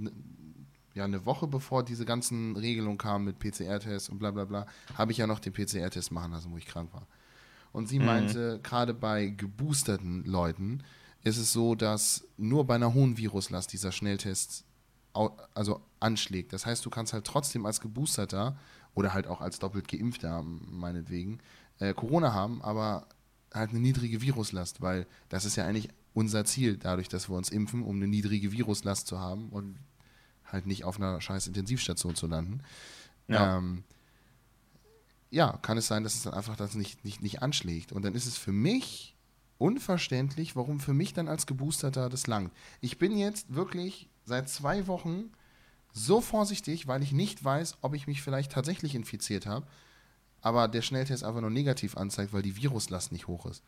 ja, eine Woche bevor diese ganzen Regelungen kamen mit PCR-Tests und bla bla bla, habe ich ja noch den PCR-Test machen lassen, wo ich krank war. Und sie Mhm. meinte, gerade bei geboosterten Leuten ist es so, dass nur bei einer hohen Viruslast dieser Schnelltest also anschlägt. Das heißt, du kannst halt trotzdem als Geboosterter oder halt auch als doppelt Geimpfter meinetwegen äh, Corona haben, aber halt eine niedrige Viruslast, weil das ist ja eigentlich unser Ziel, dadurch, dass wir uns impfen, um eine niedrige Viruslast zu haben und halt nicht auf einer scheiß Intensivstation zu landen. Ja. Ähm, ja, kann es sein, dass es dann einfach das nicht, nicht, nicht anschlägt. Und dann ist es für mich unverständlich, warum für mich dann als Geboosterter das langt. Ich bin jetzt wirklich seit zwei Wochen so vorsichtig, weil ich nicht weiß, ob ich mich vielleicht tatsächlich infiziert habe, aber der Schnelltest einfach nur negativ anzeigt, weil die Viruslast nicht hoch ist.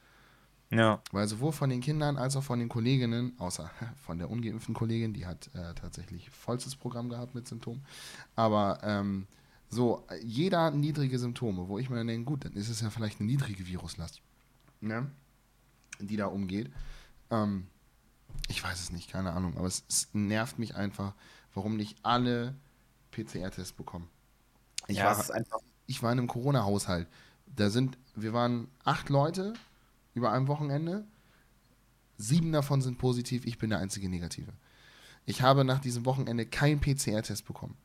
Ja, Weil sowohl von den Kindern als auch von den Kolleginnen, außer von der ungeimpften Kollegin, die hat äh, tatsächlich vollstes Programm gehabt mit Symptomen, aber ähm, so, jeder niedrige Symptome, wo ich mir dann denke, gut, dann ist es ja vielleicht eine niedrige Viruslast, ne? die da umgeht. Ähm, ich weiß es nicht, keine Ahnung, aber es, es nervt mich einfach, warum nicht alle PCR-Tests bekommen. Ich, ja, war, einfach, ich war in einem Corona-Haushalt. Da sind, wir waren acht Leute über einem Wochenende. Sieben davon sind positiv, ich bin der einzige Negative. Ich habe nach diesem Wochenende keinen PCR-Test bekommen.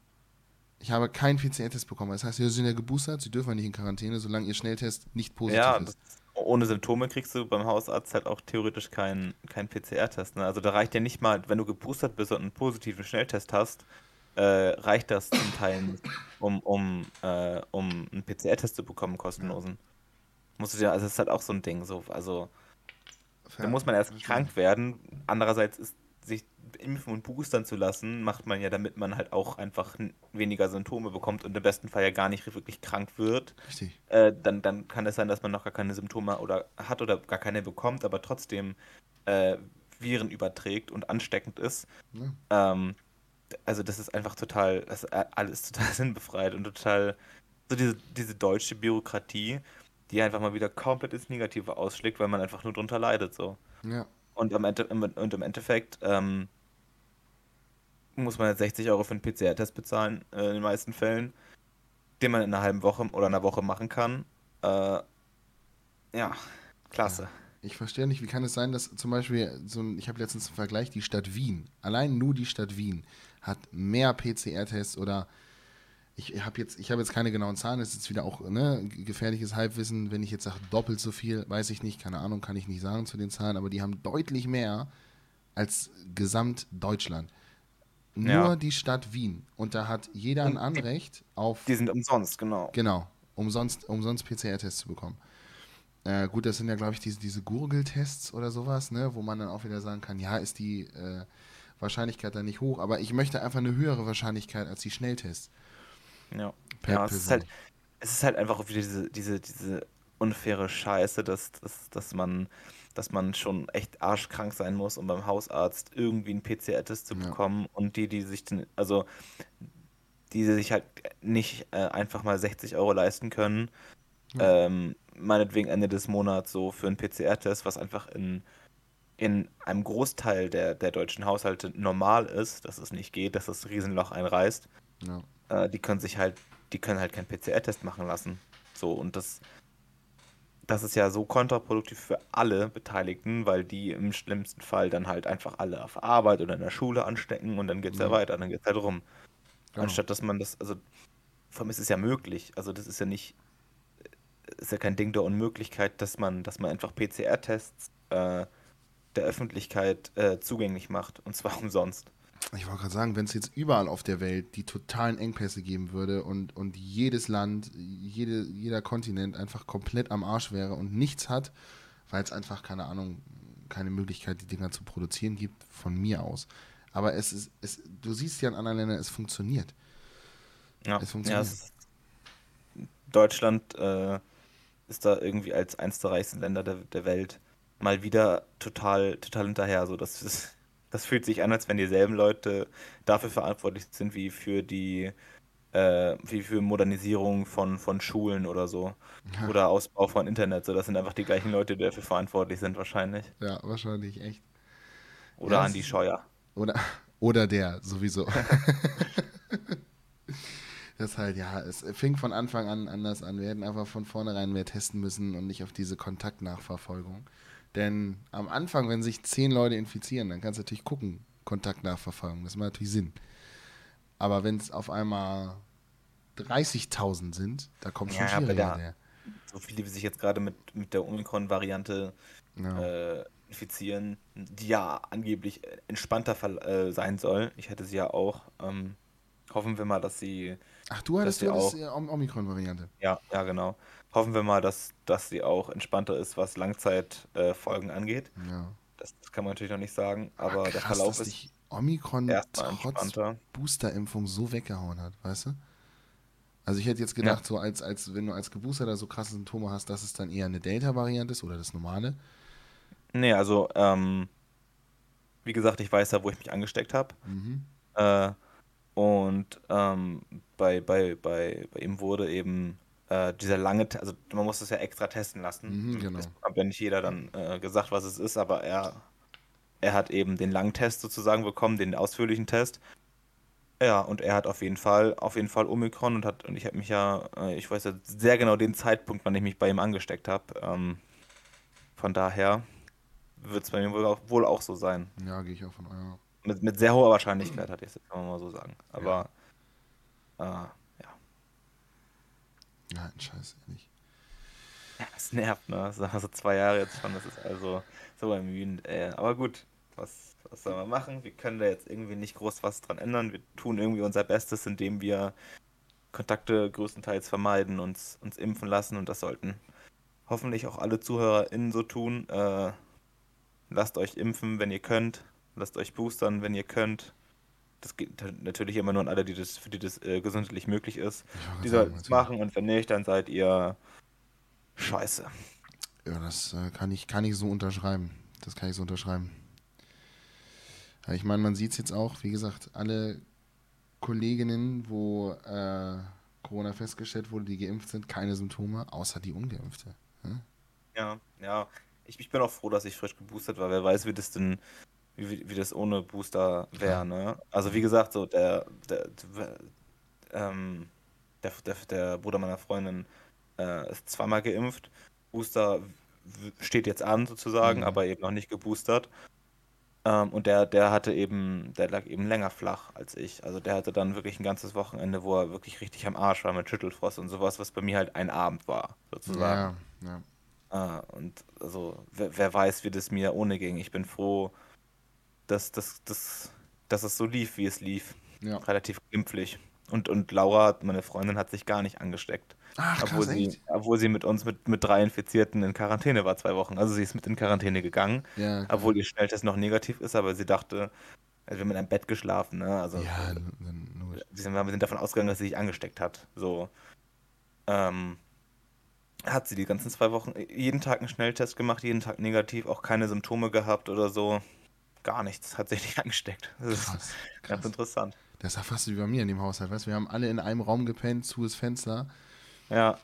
Ich habe keinen PCR-Test bekommen. Das heißt, wir sind ja geboostert, sie dürfen ja nicht in Quarantäne, solange ihr Schnelltest nicht positiv ja, ist. ohne Symptome kriegst du beim Hausarzt halt auch theoretisch keinen kein PCR-Test. Ne? Also da reicht ja nicht mal, wenn du geboostert bist und einen positiven Schnelltest hast, äh, reicht das zum Teil nicht, um, um, äh, um einen PCR-Test zu bekommen, kostenlosen. Musst du dir, also das ist halt auch so ein Ding, so, also da muss man erst krank werden. Andererseits ist sich impfen und boostern zu lassen, macht man ja, damit man halt auch einfach weniger Symptome bekommt und im besten Fall ja gar nicht wirklich krank wird. Richtig. Äh, dann, dann kann es sein, dass man noch gar keine Symptome oder hat oder gar keine bekommt, aber trotzdem äh, Viren überträgt und ansteckend ist. Ja. Ähm, also das ist einfach total, das ist a- alles total sinnbefreit und total so diese, diese deutsche Bürokratie, die einfach mal wieder komplett ins Negative ausschlägt, weil man einfach nur drunter leidet so. Ja. Und im, Ende, im, und im Endeffekt ähm, muss man jetzt 60 Euro für einen PCR-Test bezahlen, äh, in den meisten Fällen, den man in einer halben Woche oder einer Woche machen kann. Äh, ja, Klasse. Ja. Ich verstehe nicht, wie kann es sein, dass zum Beispiel, so ein, ich habe letztens einen Vergleich, die Stadt Wien, allein nur die Stadt Wien hat mehr PCR-Tests oder ich habe jetzt, ich jetzt keine genauen Zahlen, das ist jetzt wieder auch ne, gefährliches Halbwissen, wenn ich jetzt sage doppelt so viel, weiß ich nicht, keine Ahnung, kann ich nicht sagen zu den Zahlen, aber die haben deutlich mehr als Gesamtdeutschland. Nur ja. die Stadt Wien. Und da hat jeder ein Anrecht auf. Die sind umsonst, genau. Genau, umsonst, umsonst PCR-Tests zu bekommen. Äh, gut, das sind ja, glaube ich, diese, diese Gurgeltests oder sowas, ne, wo man dann auch wieder sagen kann, ja, ist die äh, Wahrscheinlichkeit da nicht hoch, aber ich möchte einfach eine höhere Wahrscheinlichkeit als die Schnelltests. Ja, ja es, ist halt, es ist halt einfach wieder diese, diese, diese unfaire Scheiße, dass, dass, dass, man, dass man schon echt arschkrank sein muss, um beim Hausarzt irgendwie einen PCR-Test zu bekommen ja. und die, die sich, den, also die sich halt nicht äh, einfach mal 60 Euro leisten können, ja. ähm, meinetwegen Ende des Monats so für einen PCR-Test, was einfach in, in einem Großteil der, der deutschen Haushalte normal ist, dass es nicht geht, dass das Riesenloch einreißt. Ja. Äh, die können sich halt, die können halt keinen PCR-Test machen lassen. So, und das, das ist ja so kontraproduktiv für alle Beteiligten, weil die im schlimmsten Fall dann halt einfach alle auf Arbeit oder in der Schule anstecken und dann geht es ja. ja. weiter, dann geht es halt rum. Genau. Anstatt dass man das, also vor allem ist es ja möglich, also das ist ja nicht ist ja kein Ding der Unmöglichkeit, dass man, dass man einfach PCR-Tests äh, der Öffentlichkeit äh, zugänglich macht und zwar umsonst. Ich wollte gerade sagen, wenn es jetzt überall auf der Welt die totalen Engpässe geben würde und, und jedes Land, jede, jeder Kontinent einfach komplett am Arsch wäre und nichts hat, weil es einfach, keine Ahnung, keine Möglichkeit, die Dinger zu produzieren gibt, von mir aus. Aber es ist, es, du siehst ja in anderen Ländern, es funktioniert. Ja, es funktioniert. Ja, es Deutschland äh, ist da irgendwie als eines der reichsten Länder der, der Welt mal wieder total, total hinterher. So, das, ist, das fühlt sich an, als wenn dieselben Leute dafür verantwortlich sind wie für die äh, wie für Modernisierung von, von Schulen oder so. Ja. Oder Ausbau von Internet. So, das sind einfach die gleichen Leute, die dafür verantwortlich sind, wahrscheinlich. Ja, wahrscheinlich, echt. Oder ja, Andi Scheuer. Oder, oder der, sowieso. das halt, ja, es fing von Anfang an anders an. Wir hätten einfach von vornherein mehr testen müssen und nicht auf diese Kontaktnachverfolgung. Denn am Anfang, wenn sich zehn Leute infizieren, dann kannst du natürlich gucken, Kontaktnachverfolgung. Das macht natürlich Sinn. Aber wenn es auf einmal 30.000 sind, da kommt schon ja, schwieriger her. So viele, wie sich jetzt gerade mit, mit der Omikron-Variante ja. äh, infizieren, die ja angeblich entspannter äh, sein soll. Ich hätte sie ja auch. Ähm, hoffen wir mal, dass sie Ach, du hattest ja auch, die Omikron-Variante. Ja, ja, genau. Hoffen wir mal, dass, dass sie auch entspannter ist, was Langzeitfolgen äh, angeht. Ja. Das, das, kann man natürlich noch nicht sagen, aber Ach, krass, der Verlauf dass ist. Omikron trotz Boosterimpfung so weggehauen hat, weißt du? Also ich hätte jetzt gedacht, ja. so als, als wenn du als Geboosterter so krasse Symptome hast, dass es dann eher eine Delta-Variante ist oder das normale. Nee, also ähm, wie gesagt, ich weiß ja, wo ich mich angesteckt habe. Mhm. Äh, und ähm, bei, bei, bei, bei ihm wurde eben äh, dieser lange, also man muss das ja extra testen lassen. Mhm, genau. Das hat ja nicht jeder dann äh, gesagt, was es ist, aber er, er hat eben den langen Test sozusagen bekommen, den ausführlichen Test. Ja, und er hat auf jeden Fall, auf jeden Fall Omikron und hat, und ich habe mich ja, äh, ich weiß ja sehr genau den Zeitpunkt, wann ich mich bei ihm angesteckt habe. Ähm, von daher wird es bei mir wohl auch, wohl auch so sein. Ja, gehe ich auch von eurer mit, mit sehr hoher Wahrscheinlichkeit, hatte ich es jetzt, kann man mal so sagen. Aber, ja. Äh, ja. Ja, scheiße, ehrlich. Ja, es nervt, ne? Das sind also zwei Jahre jetzt schon, das ist also so ermüdend. Äh, aber gut, was, was soll man machen? Wir können da jetzt irgendwie nicht groß was dran ändern. Wir tun irgendwie unser Bestes, indem wir Kontakte größtenteils vermeiden, uns, uns impfen lassen und das sollten hoffentlich auch alle ZuhörerInnen so tun. Äh, lasst euch impfen, wenn ihr könnt. Lasst euch boostern, wenn ihr könnt. Das geht natürlich immer nur an alle, die das, für die das äh, gesundheitlich möglich ist. Die sollten es machen und wenn nicht, dann seid ihr scheiße. Ja, das äh, kann, ich, kann ich so unterschreiben. Das kann ich so unterschreiben. Ja, ich meine, man sieht es jetzt auch, wie gesagt, alle Kolleginnen, wo äh, Corona festgestellt wurde, die geimpft sind, keine Symptome, außer die Ungeimpfte. Hm? Ja, ja. Ich, ich bin auch froh, dass ich frisch geboostert war. Wer weiß, wie das denn wie, wie das ohne Booster wäre, ne? Also wie gesagt, so der, der, der, ähm, der, der, der Bruder meiner Freundin äh, ist zweimal geimpft. Booster steht jetzt an sozusagen, Mhm. aber eben noch nicht geboostert. Ähm, und der, der hatte eben, der lag eben länger flach als ich. Also der hatte dann wirklich ein ganzes Wochenende, wo er wirklich richtig am Arsch war mit Schüttelfrost und sowas, was bei mir halt ein Abend war, sozusagen. Ja, ja. Ah, und also, wer, wer weiß, wie das mir ohne ging. Ich bin froh, dass, dass, dass, dass es so lief, wie es lief. ja. Relativ glimpflich. Und, und Laura, meine Freundin, hat sich gar nicht angesteckt. Ach, Obwohl krass, sie, echt? obwohl sie mit uns mit, mit drei Infizierten in Quarantäne war, zwei Wochen. Also sie ist mit in Quarantäne gegangen, Ja, obwohl ihr Schnelltest noch negativ ist, aber sie dachte, also wir haben in einem Bett geschlafen, ne? Also ja, wir sind, wir sind davon ausgegangen, dass sie sich angesteckt hat. So. Ähm, hat sie die ganzen zwei Wochen jeden Tag einen Schnelltest gemacht, jeden Tag negativ, auch keine Symptome gehabt oder so. Gar nichts, hat sich nicht angesteckt. Das ist Krass. ganz krass. interessant. Das ist ja fast wie bei mir in dem Haushalt, weißt du? Wir haben alle in einem Raum gepennt, zu das Fenster, Ja.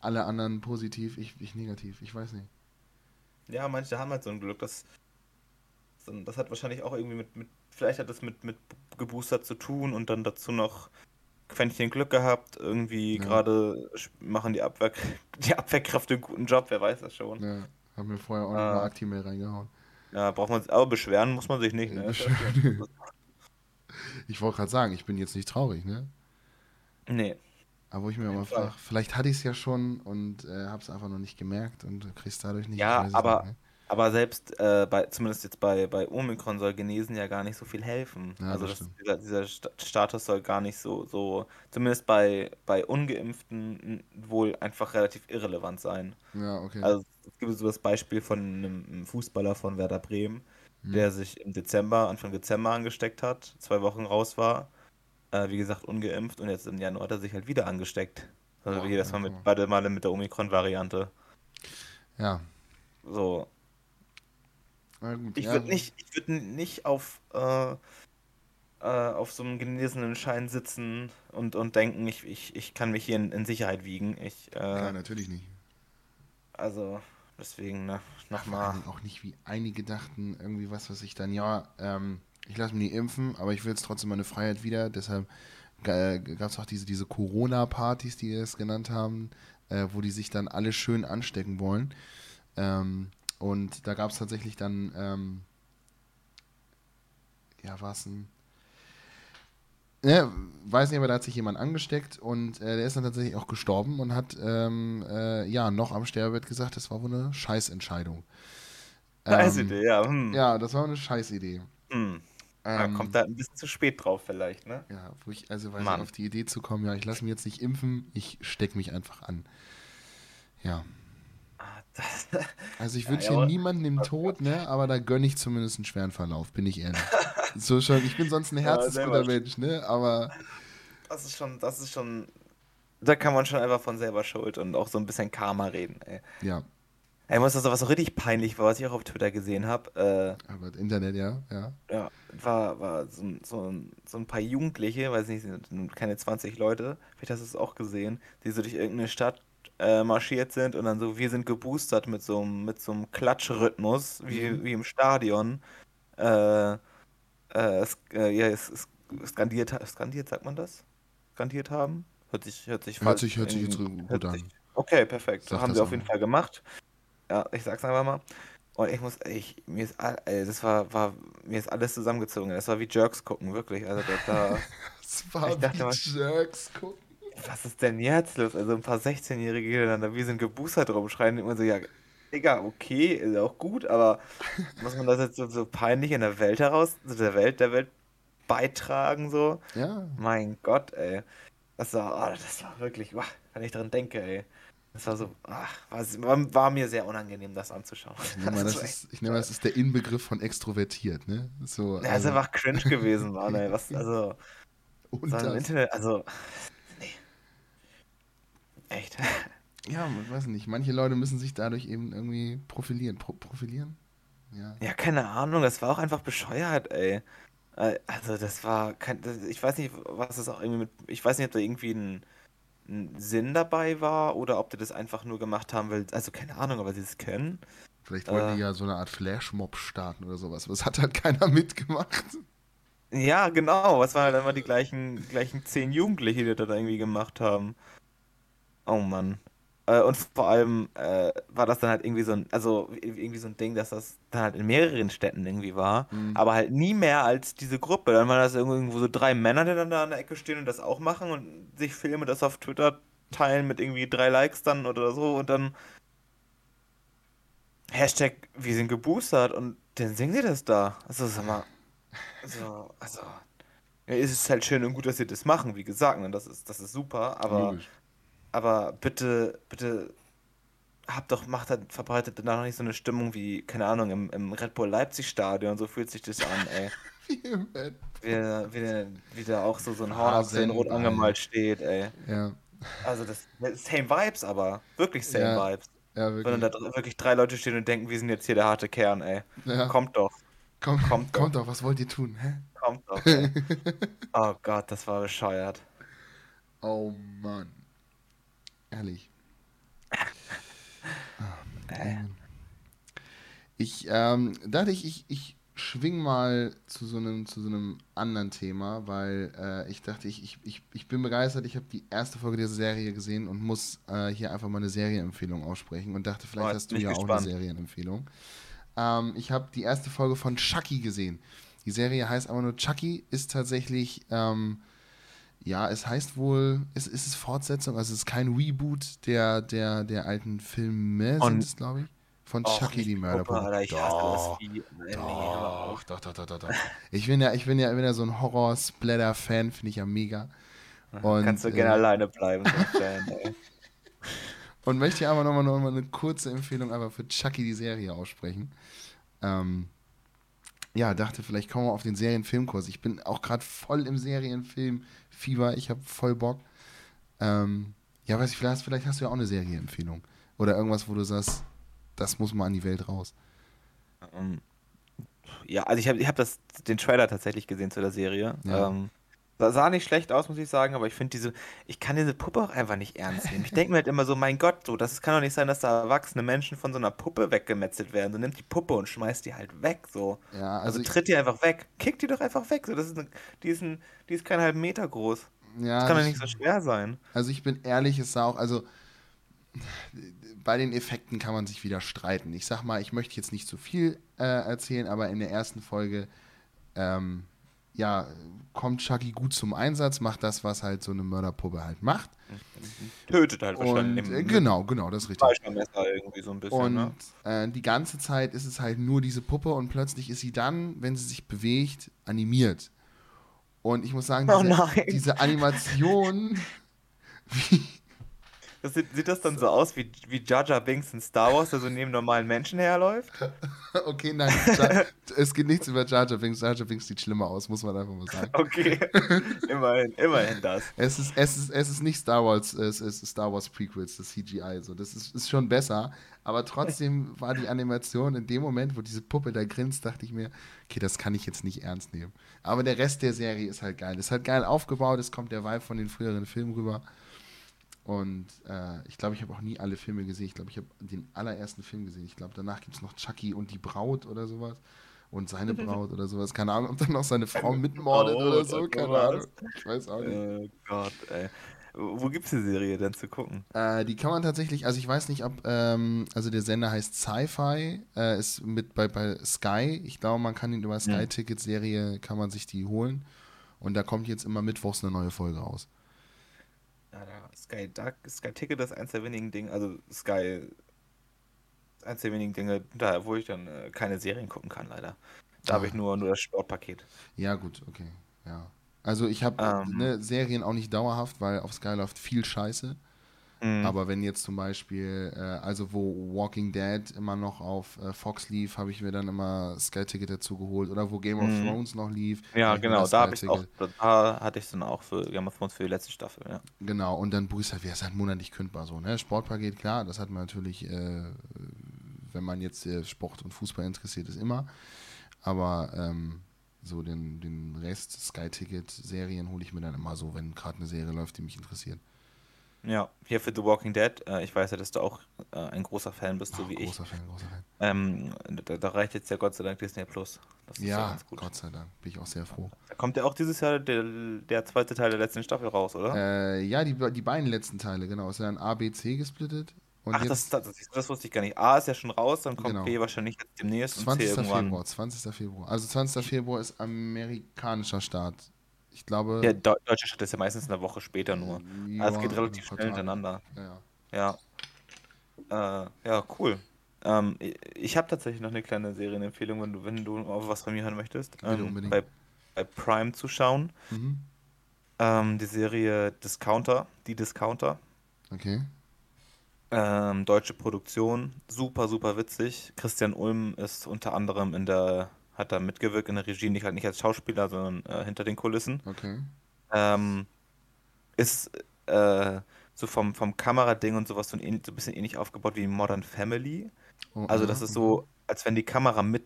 alle anderen positiv, ich, ich negativ, ich weiß nicht. Ja, manche haben halt so ein Glück, dass das hat wahrscheinlich auch irgendwie mit, mit vielleicht hat das mit, mit Gebooster zu tun und dann dazu noch Quäntchen Glück gehabt. Irgendwie Ja. gerade machen die, Abwehr, die Abwehrkräfte einen guten Job, wer weiß das schon. Ja, hab mir vorher auch Ah. noch mal Aktimel reingehauen. Ja, braucht man aber beschweren muss man sich nicht, ne? Ich wollte gerade sagen, ich bin jetzt nicht traurig, ne? Nee. Aber wo ich mir immer frage, vielleicht hatte ich es ja schon und äh, habe es einfach noch nicht gemerkt und kriegst dadurch nicht. Ja, aber- nicht, ne? Aber selbst äh, bei, zumindest jetzt bei, bei Omikron soll Genesen ja gar nicht so viel helfen. Ja, also das dieser, dieser Sta- Status soll gar nicht so, so, zumindest bei, bei Ungeimpften wohl einfach relativ irrelevant sein. Ja, okay. Also es gibt so das Beispiel von einem Fußballer von Werder Bremen, Hm. der sich im Dezember, Anfang Dezember angesteckt hat, zwei Wochen raus war, äh, wie gesagt ungeimpft und jetzt im Januar hat er sich halt wieder angesteckt. Also wie das ja, mal mit beide Male mit der Omikron-Variante. ja. So, gut, ich ja, würde nicht, ich würde nicht auf, äh, äh, auf so einem genesenen Schein sitzen und, und denken, ich, ich, ich kann mich hier in, in Sicherheit wiegen. Ich, Ja, äh, natürlich nicht. also deswegen, ne, nochmal. auch nicht, wie einige dachten, irgendwie was, was ich dann, ja, ähm, ich lasse mich nicht impfen, aber ich will jetzt trotzdem meine Freiheit wieder. Deshalb gab es auch diese, diese Corona-Partys, die es genannt haben, äh, wo die sich dann alle schön anstecken wollen. Ähm, und da gab es tatsächlich dann, ähm, ja, was ein. Ja, weiß nicht, aber da hat sich jemand angesteckt und äh, der ist dann tatsächlich auch gestorben und hat ähm, äh, ja noch am Sterbebett gesagt, das war wohl eine Scheißentscheidung. Scheiße Ähm, Idee, ja. Hm. Ja, das war eine Scheißidee. Hm. Da Ähm, kommt da ein bisschen zu spät drauf vielleicht, ne? ja, wo ich, also weiß ich, auf die Idee zu kommen, ja, ich lasse mich jetzt nicht impfen, ich stecke mich einfach an. Ja, also ich Ja, wünsche ja, niemanden den Tod, ne, aber da gönne ich zumindest einen schweren Verlauf, bin ich ehrlich. so schon, ich bin sonst ein Ja, herzensguter selber. Mensch, ne, aber das ist schon, das ist schon. Da kann man schon einfach von selber schuld und auch so ein bisschen Karma reden, ey. ja, Ey, muss das was so richtig peinlich war, was ich auch auf Twitter gesehen habe. aber das Internet, ja, ja. Äh, ja, war, war so, ein- so, so ein paar Jugendliche, weiß nicht, keine 20 Leute, vielleicht hast du es auch gesehen, die so durch irgendeine Stadt äh, marschiert sind und dann so, wir sind geboostert mit so einem, mit so einem Klatschrhythmus, wie, Mhm. wie im Stadion. Äh, äh, äh, ja, skandiert, skandiert, sagt man das? Skandiert haben? Hört sich, hört sich Hört sich- hört sich in- jetzt gut an. sich- Okay, perfekt. Sag haben das sie auf jeden Fall gemacht. Ja, ich sag's einfach mal. Und ich muss, ich, mir ist, all- ey, das war, war, mir ist alles zusammengezogen. Das war wie Jerks gucken, wirklich. Also da, da Das war Ich dachte wie Jerks gucken. Was ist denn jetzt los? Also ein paar 16-Jährige, die dann da wie sind geboostert rumschreien, und immer so, ja, Digga, okay, ist auch gut, aber muss man das jetzt so, so peinlich in der Welt heraus, der Welt, der Welt beitragen, so? Ja, Mein Gott, ey. Das war, oh, das war wirklich, wow, wenn ich dran denke, ey. Das war so, ach, war, war, mir sehr unangenehm, das anzuschauen. ich nehme mal, das ist, ich nehme mal, das ist der Inbegriff von extrovertiert, ne? So, Ja, ist einfach cringe gewesen, Mann, ey. Was, also, und im das, Internet, also. Echt. ja, man weiß nicht, manche Leute müssen sich dadurch eben irgendwie profilieren. Pro profilieren? Ja. Ja, keine Ahnung, das war auch einfach bescheuert, ey. Also, das war, kein, ich weiß nicht, was das auch irgendwie mit, ich weiß nicht, ob da irgendwie ein, ein Sinn dabei war oder ob die das einfach nur gemacht haben, weil, also keine Ahnung, aber sie es können. Vielleicht wollten Äh. die ja so eine Art Flashmob starten oder sowas. Was hat halt keiner mitgemacht? Ja, genau, es waren halt immer die gleichen, gleichen zehn Jugendliche, die das da irgendwie gemacht haben. Oh Mann. Äh, und vor allem äh, war das dann halt irgendwie so ein, also irgendwie so ein Ding, dass das dann halt in mehreren Städten irgendwie war, mhm. aber halt nie mehr als diese Gruppe. Dann waren das irgendwo so drei Männer, die dann da an der Ecke stehen und das auch machen und sich filmen, das auf Twitter teilen mit irgendwie drei Likes dann oder so und dann Hashtag, wir sind geboostert und dann singen sie das da. Also sag mal, also, also ja, ist es halt schön und gut, dass sie das machen, wie gesagt, ne? das ist, das ist super, aber Logisch aber bitte, bitte habt doch, macht halt, verbreitet danach noch nicht so eine Stimmung wie, keine Ahnung, im, im Red Bull Leipzig Stadion, so fühlt sich das an, ey. wie, wie, wie da auch so, so ein Horn auf den rot angemalt steht, ey. Ja. Also das, das same Vibes, aber wirklich same ja. Vibes. Ja, wirklich. Wenn da wirklich drei Leute stehen und denken, wir sind jetzt hier der harte Kern, ey. Ja. Kommt doch. Komm, kommt, kommt doch. doch, was wollt ihr tun? Hä? Kommt doch. Ey. oh Gott, das war bescheuert. Oh Mann. Ehrlich. Ich ähm, dachte ich, ich, ich schwing mal zu so einem, zu so einem anderen Thema, weil äh, ich dachte, ich, ich, ich bin begeistert. Ich habe die erste Folge dieser Serie gesehen und muss äh, hier einfach mal eine Serienempfehlung aussprechen und dachte, vielleicht oh, hast du ja gespannt. auch eine Serienempfehlung. Ähm, ich habe die erste Folge von Chucky gesehen. Die Serie heißt aber nur Chucky, ist tatsächlich ähm, ja, es heißt wohl, es, es ist Fortsetzung, also es ist kein Reboot der, der, der alten Filme, sind es, glaube ich. Von Och, Chucky die Mörderpuppe. Doch, doch, doch, doch, doch, doch, doch. Ich bin ja, ich bin ja, bin ja so ein Horror-Splatter-Fan, finde ich ja mega. Und, Kannst du äh, gerne alleine bleiben, so Fan, ey. Und möchte hier aber nochmal noch mal eine kurze Empfehlung einfach für Chucky die Serie aussprechen. Ähm, ja, dachte, vielleicht kommen wir auf den Serienfilmkurs. Ich bin auch gerade voll im Serienfilm Fieber, ich habe voll Bock. Ähm, ja, weiß ich, vielleicht, vielleicht hast du ja auch eine Serienempfehlung. Oder irgendwas, wo du sagst, das muss mal an die Welt raus. Ähm, ja, also ich habe ich hab den Trailer tatsächlich gesehen zu der Serie. Ja. Ähm, sah nicht schlecht aus, muss ich sagen, aber ich finde diese, ich kann diese Puppe auch einfach nicht ernst nehmen. Ich denke mir halt immer so, mein Gott, so, das kann doch nicht sein, dass da erwachsene Menschen von so einer Puppe weggemetzelt werden. So nimmt die Puppe und schmeißt die halt weg, so. Ja, also, also tritt die einfach weg. Kick die doch einfach weg. So, das ist eine, die, ist ein, die ist keinen halben Meter groß. Ja, das kann doch nicht so schwer sein. Also ich bin ehrlich, es sah auch, also bei den Effekten kann man sich wieder streiten. Ich sag mal, ich möchte jetzt nicht zu viel äh, erzählen, aber in der ersten Folge ähm, ja, kommt Chucky gut zum Einsatz, macht das, was halt so eine Mörderpuppe halt macht. Tötet halt wahrscheinlich. Und, äh, genau, genau, das ist richtig. irgendwie so ein bisschen, und ne? äh, die ganze Zeit ist es halt nur diese Puppe und plötzlich ist sie dann, wenn sie sich bewegt, animiert. Und ich muss sagen, diese, oh diese Animation, wie, das sieht, sieht, das dann so aus wie, wie Jar Jar Binks in Star Wars, der so neben normalen Menschen herläuft? okay, nein, es geht nichts über Jar Jar Binks. Jar Jar Binks sieht schlimmer aus, muss man einfach mal sagen. Okay, immerhin, immerhin das. Es ist, es ist, es ist nicht Star Wars, es ist Star Wars Prequels, das CGI, so. das ist, ist schon besser, aber trotzdem war die Animation in dem Moment, wo diese Puppe da grinst, dachte ich mir, okay, das kann ich jetzt nicht ernst nehmen. Aber der Rest der Serie ist halt geil. Ist halt geil aufgebaut, es kommt der Vibe von den früheren Filmen rüber. Und äh, ich glaube, ich habe auch nie alle Filme gesehen. Ich glaube, ich habe den allerersten Film gesehen. Ich glaube, danach gibt es noch Chucky und die Braut oder sowas. Und seine Braut oder sowas. Keine Ahnung, ob dann noch seine Frau mitmordet oh, oder so. Keine Ahnung. Ich weiß auch nicht. Oh Gott, ey. Wo gibt es die Serie denn zu gucken? Äh, die kann man tatsächlich, also ich weiß nicht, ob, ähm, also der Sender heißt Sci-Fi, äh, ist mit bei, bei Sky. Ich glaube, man kann ihn über Sky-Ticket-Serie, kann man sich die holen. Und da kommt jetzt immer mittwochs eine neue Folge raus. Ja, Sky Duck, Sky Ticket ist eins der wenigen Dinge, also Sky eins der wenigen Dinge, da, wo ich dann äh, keine Serien gucken kann, leider. Da ah. habe ich nur, nur das Sportpaket. Ja, gut, okay. Ja. Also ich habe ähm, ne, Serien auch nicht dauerhaft, weil auf Sky läuft viel Scheiße. Mhm. Aber wenn jetzt zum Beispiel, äh, also wo Walking Dead immer noch auf äh, Fox lief, habe ich mir dann immer Sky Ticket dazu geholt. Oder wo Game of mhm. Thrones noch lief. Ja, genau, da habe ich auch, da hatte ich es dann auch für Game of Thrones für die letzte Staffel, ja. Genau, und dann Bruce halt, ist halt monatlich kündbar so, ne? Sportpaket, klar, das hat man natürlich, äh, wenn man jetzt äh, Sport und Fußball interessiert ist, immer. Aber ähm, so den, den Rest Sky Ticket Serien hole ich mir dann immer so, wenn gerade eine Serie läuft, die mich interessiert. Ja, hier für The Walking Dead. Äh, ich weiß ja, dass du auch äh, ein großer Fan bist, so Oh, wie ich. großer Fan, großer Fan. Ähm, da, da reicht jetzt ja Gott sei Dank Disney Plus. Das ist Ja, ganz gut. Gott sei Dank. Bin ich auch sehr froh. Da kommt ja auch dieses Jahr der, der zweite Teil der letzten Staffel raus, oder? Äh, ja, die, die beiden letzten Teile, genau. Ist ja dann A, B, C gesplittet. Und Ach, das, das, das, wusste ich gar nicht. A ist ja schon raus, dann kommt Genau. B wahrscheinlich demnächst und 20. C irgendwann. Februar. 20. Februar. Also 20. Februar ist amerikanischer Start. Ich glaube. Der Deu- deutsche Stadt ist ja meistens eine Woche später nur. ja, Also es geht relativ ein schnell hintereinander. Ja, ja. Ja. Äh, ja, cool. Ähm, ich habe tatsächlich noch eine kleine Serienempfehlung, wenn du, wenn du auf was von mir hören möchtest. Ähm, unbedingt. bei, bei Prime zu schauen. Mhm. Ähm, die Serie Discounter, die Discounter. Okay. Ähm, deutsche Produktion, super, super witzig. Christian Ulm ist unter anderem in der, hat da mitgewirkt in der Regie, nicht halt nicht als Schauspieler, sondern äh, hinter den Kulissen. Okay. Ähm, ist äh, so vom, vom Kamerading und sowas so ein, so ein bisschen ähnlich aufgebaut wie Modern Family. Oh, Also das ist mhm. so, als wenn die Kamera mit,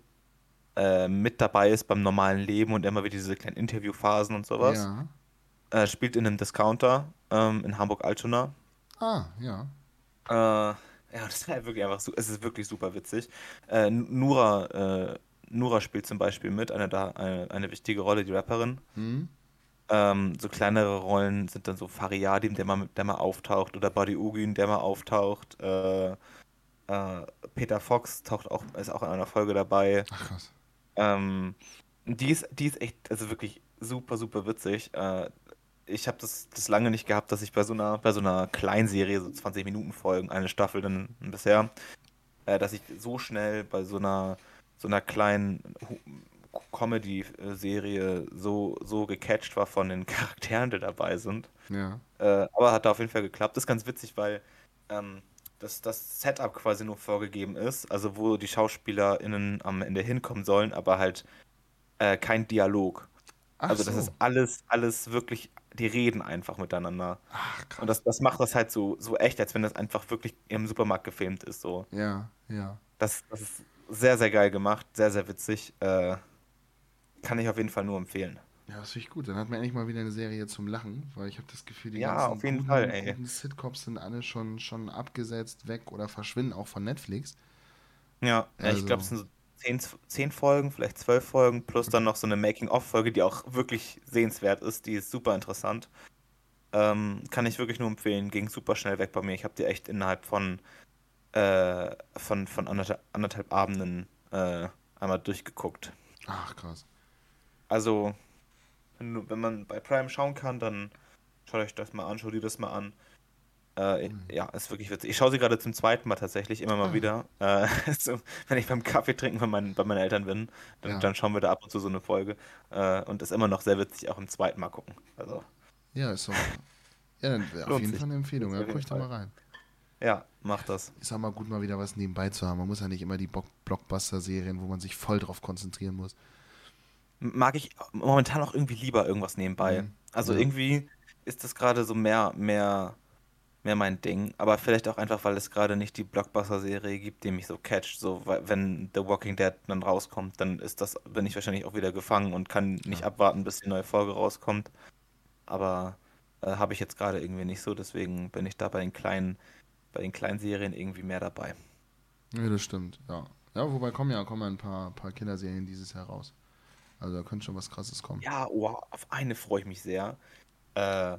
äh, mit dabei ist beim normalen Leben und immer wieder diese kleinen Interviewphasen und sowas. Ja. Äh, spielt in einem Discounter ähm, in Hamburg-Altona. Ah, ja. Äh, ja, das ist halt wirklich einfach so, es ist wirklich super witzig. Äh, Nura, äh, Nura spielt zum Beispiel mit, eine, da, eine, eine wichtige Rolle, die Rapperin. Hm? Ähm, so kleinere Rollen sind dann so Fariadim, der mal, der mal auftaucht, oder Buddy Ugin, der mal auftaucht. Äh, äh, Peter Fox taucht auch, ist auch in einer Folge dabei. Ach krass. Ähm, die ist, die ist echt, also wirklich super, super witzig. Äh, ich habe das, das lange nicht gehabt, dass ich bei so einer, bei so einer Kleinserie, so 20 Minuten Folgen, eine Staffel dann bisher, äh, dass ich so schnell bei so einer, so einer kleinen Comedy-Serie so, so gecatcht war von den Charakteren, die dabei sind. Ja. Äh, aber hat da auf jeden Fall geklappt. Das ist ganz witzig, weil ähm, das, das Setup quasi nur vorgegeben ist, also wo die SchauspielerInnen am Ende hinkommen sollen, aber halt äh, kein Dialog. Ach also so. das ist alles, alles wirklich, die reden einfach miteinander. Ach krass. Und das, das macht das halt so, so echt, als wenn das einfach wirklich im Supermarkt gefilmt ist. So. Ja, ja. Das, das ist sehr, sehr geil gemacht, sehr, sehr witzig. Äh, kann ich auf jeden Fall nur empfehlen. Ja, das finde ich gut. Dann hat man endlich mal wieder eine Serie zum Lachen, weil ich habe das Gefühl, die Ja, ganzen auf jeden guten, Fall, ey. guten Sitcoms sind alle schon, schon abgesetzt, weg oder verschwinden auch von Netflix. Ja, ja Also- ich glaube, es sind so zehn, zehn Folgen, vielleicht zwölf Folgen, plus dann noch so eine Making-of-Folge, die auch wirklich sehenswert ist. Die ist super interessant. Ähm, kann ich wirklich nur empfehlen. Ging super schnell weg bei mir. Ich habe die echt innerhalb von, äh, von, von anderthalb, anderthalb Abenden äh, einmal durchgeguckt. Ach krass. Also, wenn, wenn man bei Prime schauen kann, dann schaut euch das mal an, schaut dir das mal an. Äh, Ja, ist wirklich witzig. Ich schaue sie gerade zum zweiten Mal tatsächlich, immer mal Ah. wieder. Äh, so, wenn ich beim Kaffee trinken bei meinen, bei meinen Eltern bin, dann, Ja. dann schauen wir da ab und zu so eine Folge. Äh, und ist immer noch sehr witzig, auch im zweiten Mal gucken. Also, Ja, ist so. Ja, dann auf jeden sich. Fall eine Empfehlung. Ja, guck ich da mal rein. Ja, macht das. Ist auch mal gut, mal wieder was nebenbei zu haben. Man muss ja nicht immer die Blockbuster-Serien, wo man sich voll drauf konzentrieren muss. Mag ich momentan auch irgendwie lieber irgendwas nebenbei. Mhm. Also Ja. irgendwie ist das gerade so mehr, mehr, mehr mein Ding. Aber vielleicht auch einfach, weil es gerade nicht die Blockbuster-Serie gibt, die mich so catcht. So, wenn The Walking Dead dann rauskommt, dann ist das, bin ich wahrscheinlich auch wieder gefangen und kann nicht Ja. abwarten, bis die neue Folge rauskommt. Aber äh, habe ich jetzt gerade irgendwie nicht so, deswegen bin ich da bei den kleinen, bei den kleinen Serien irgendwie mehr dabei. Ja, das stimmt, ja. Ja, wobei kommen ja, kommen ja ein paar, paar Kinderserien dieses Jahr raus. Also da könnte schon was krasses kommen. Ja, oh, auf eine freue ich mich sehr. Äh,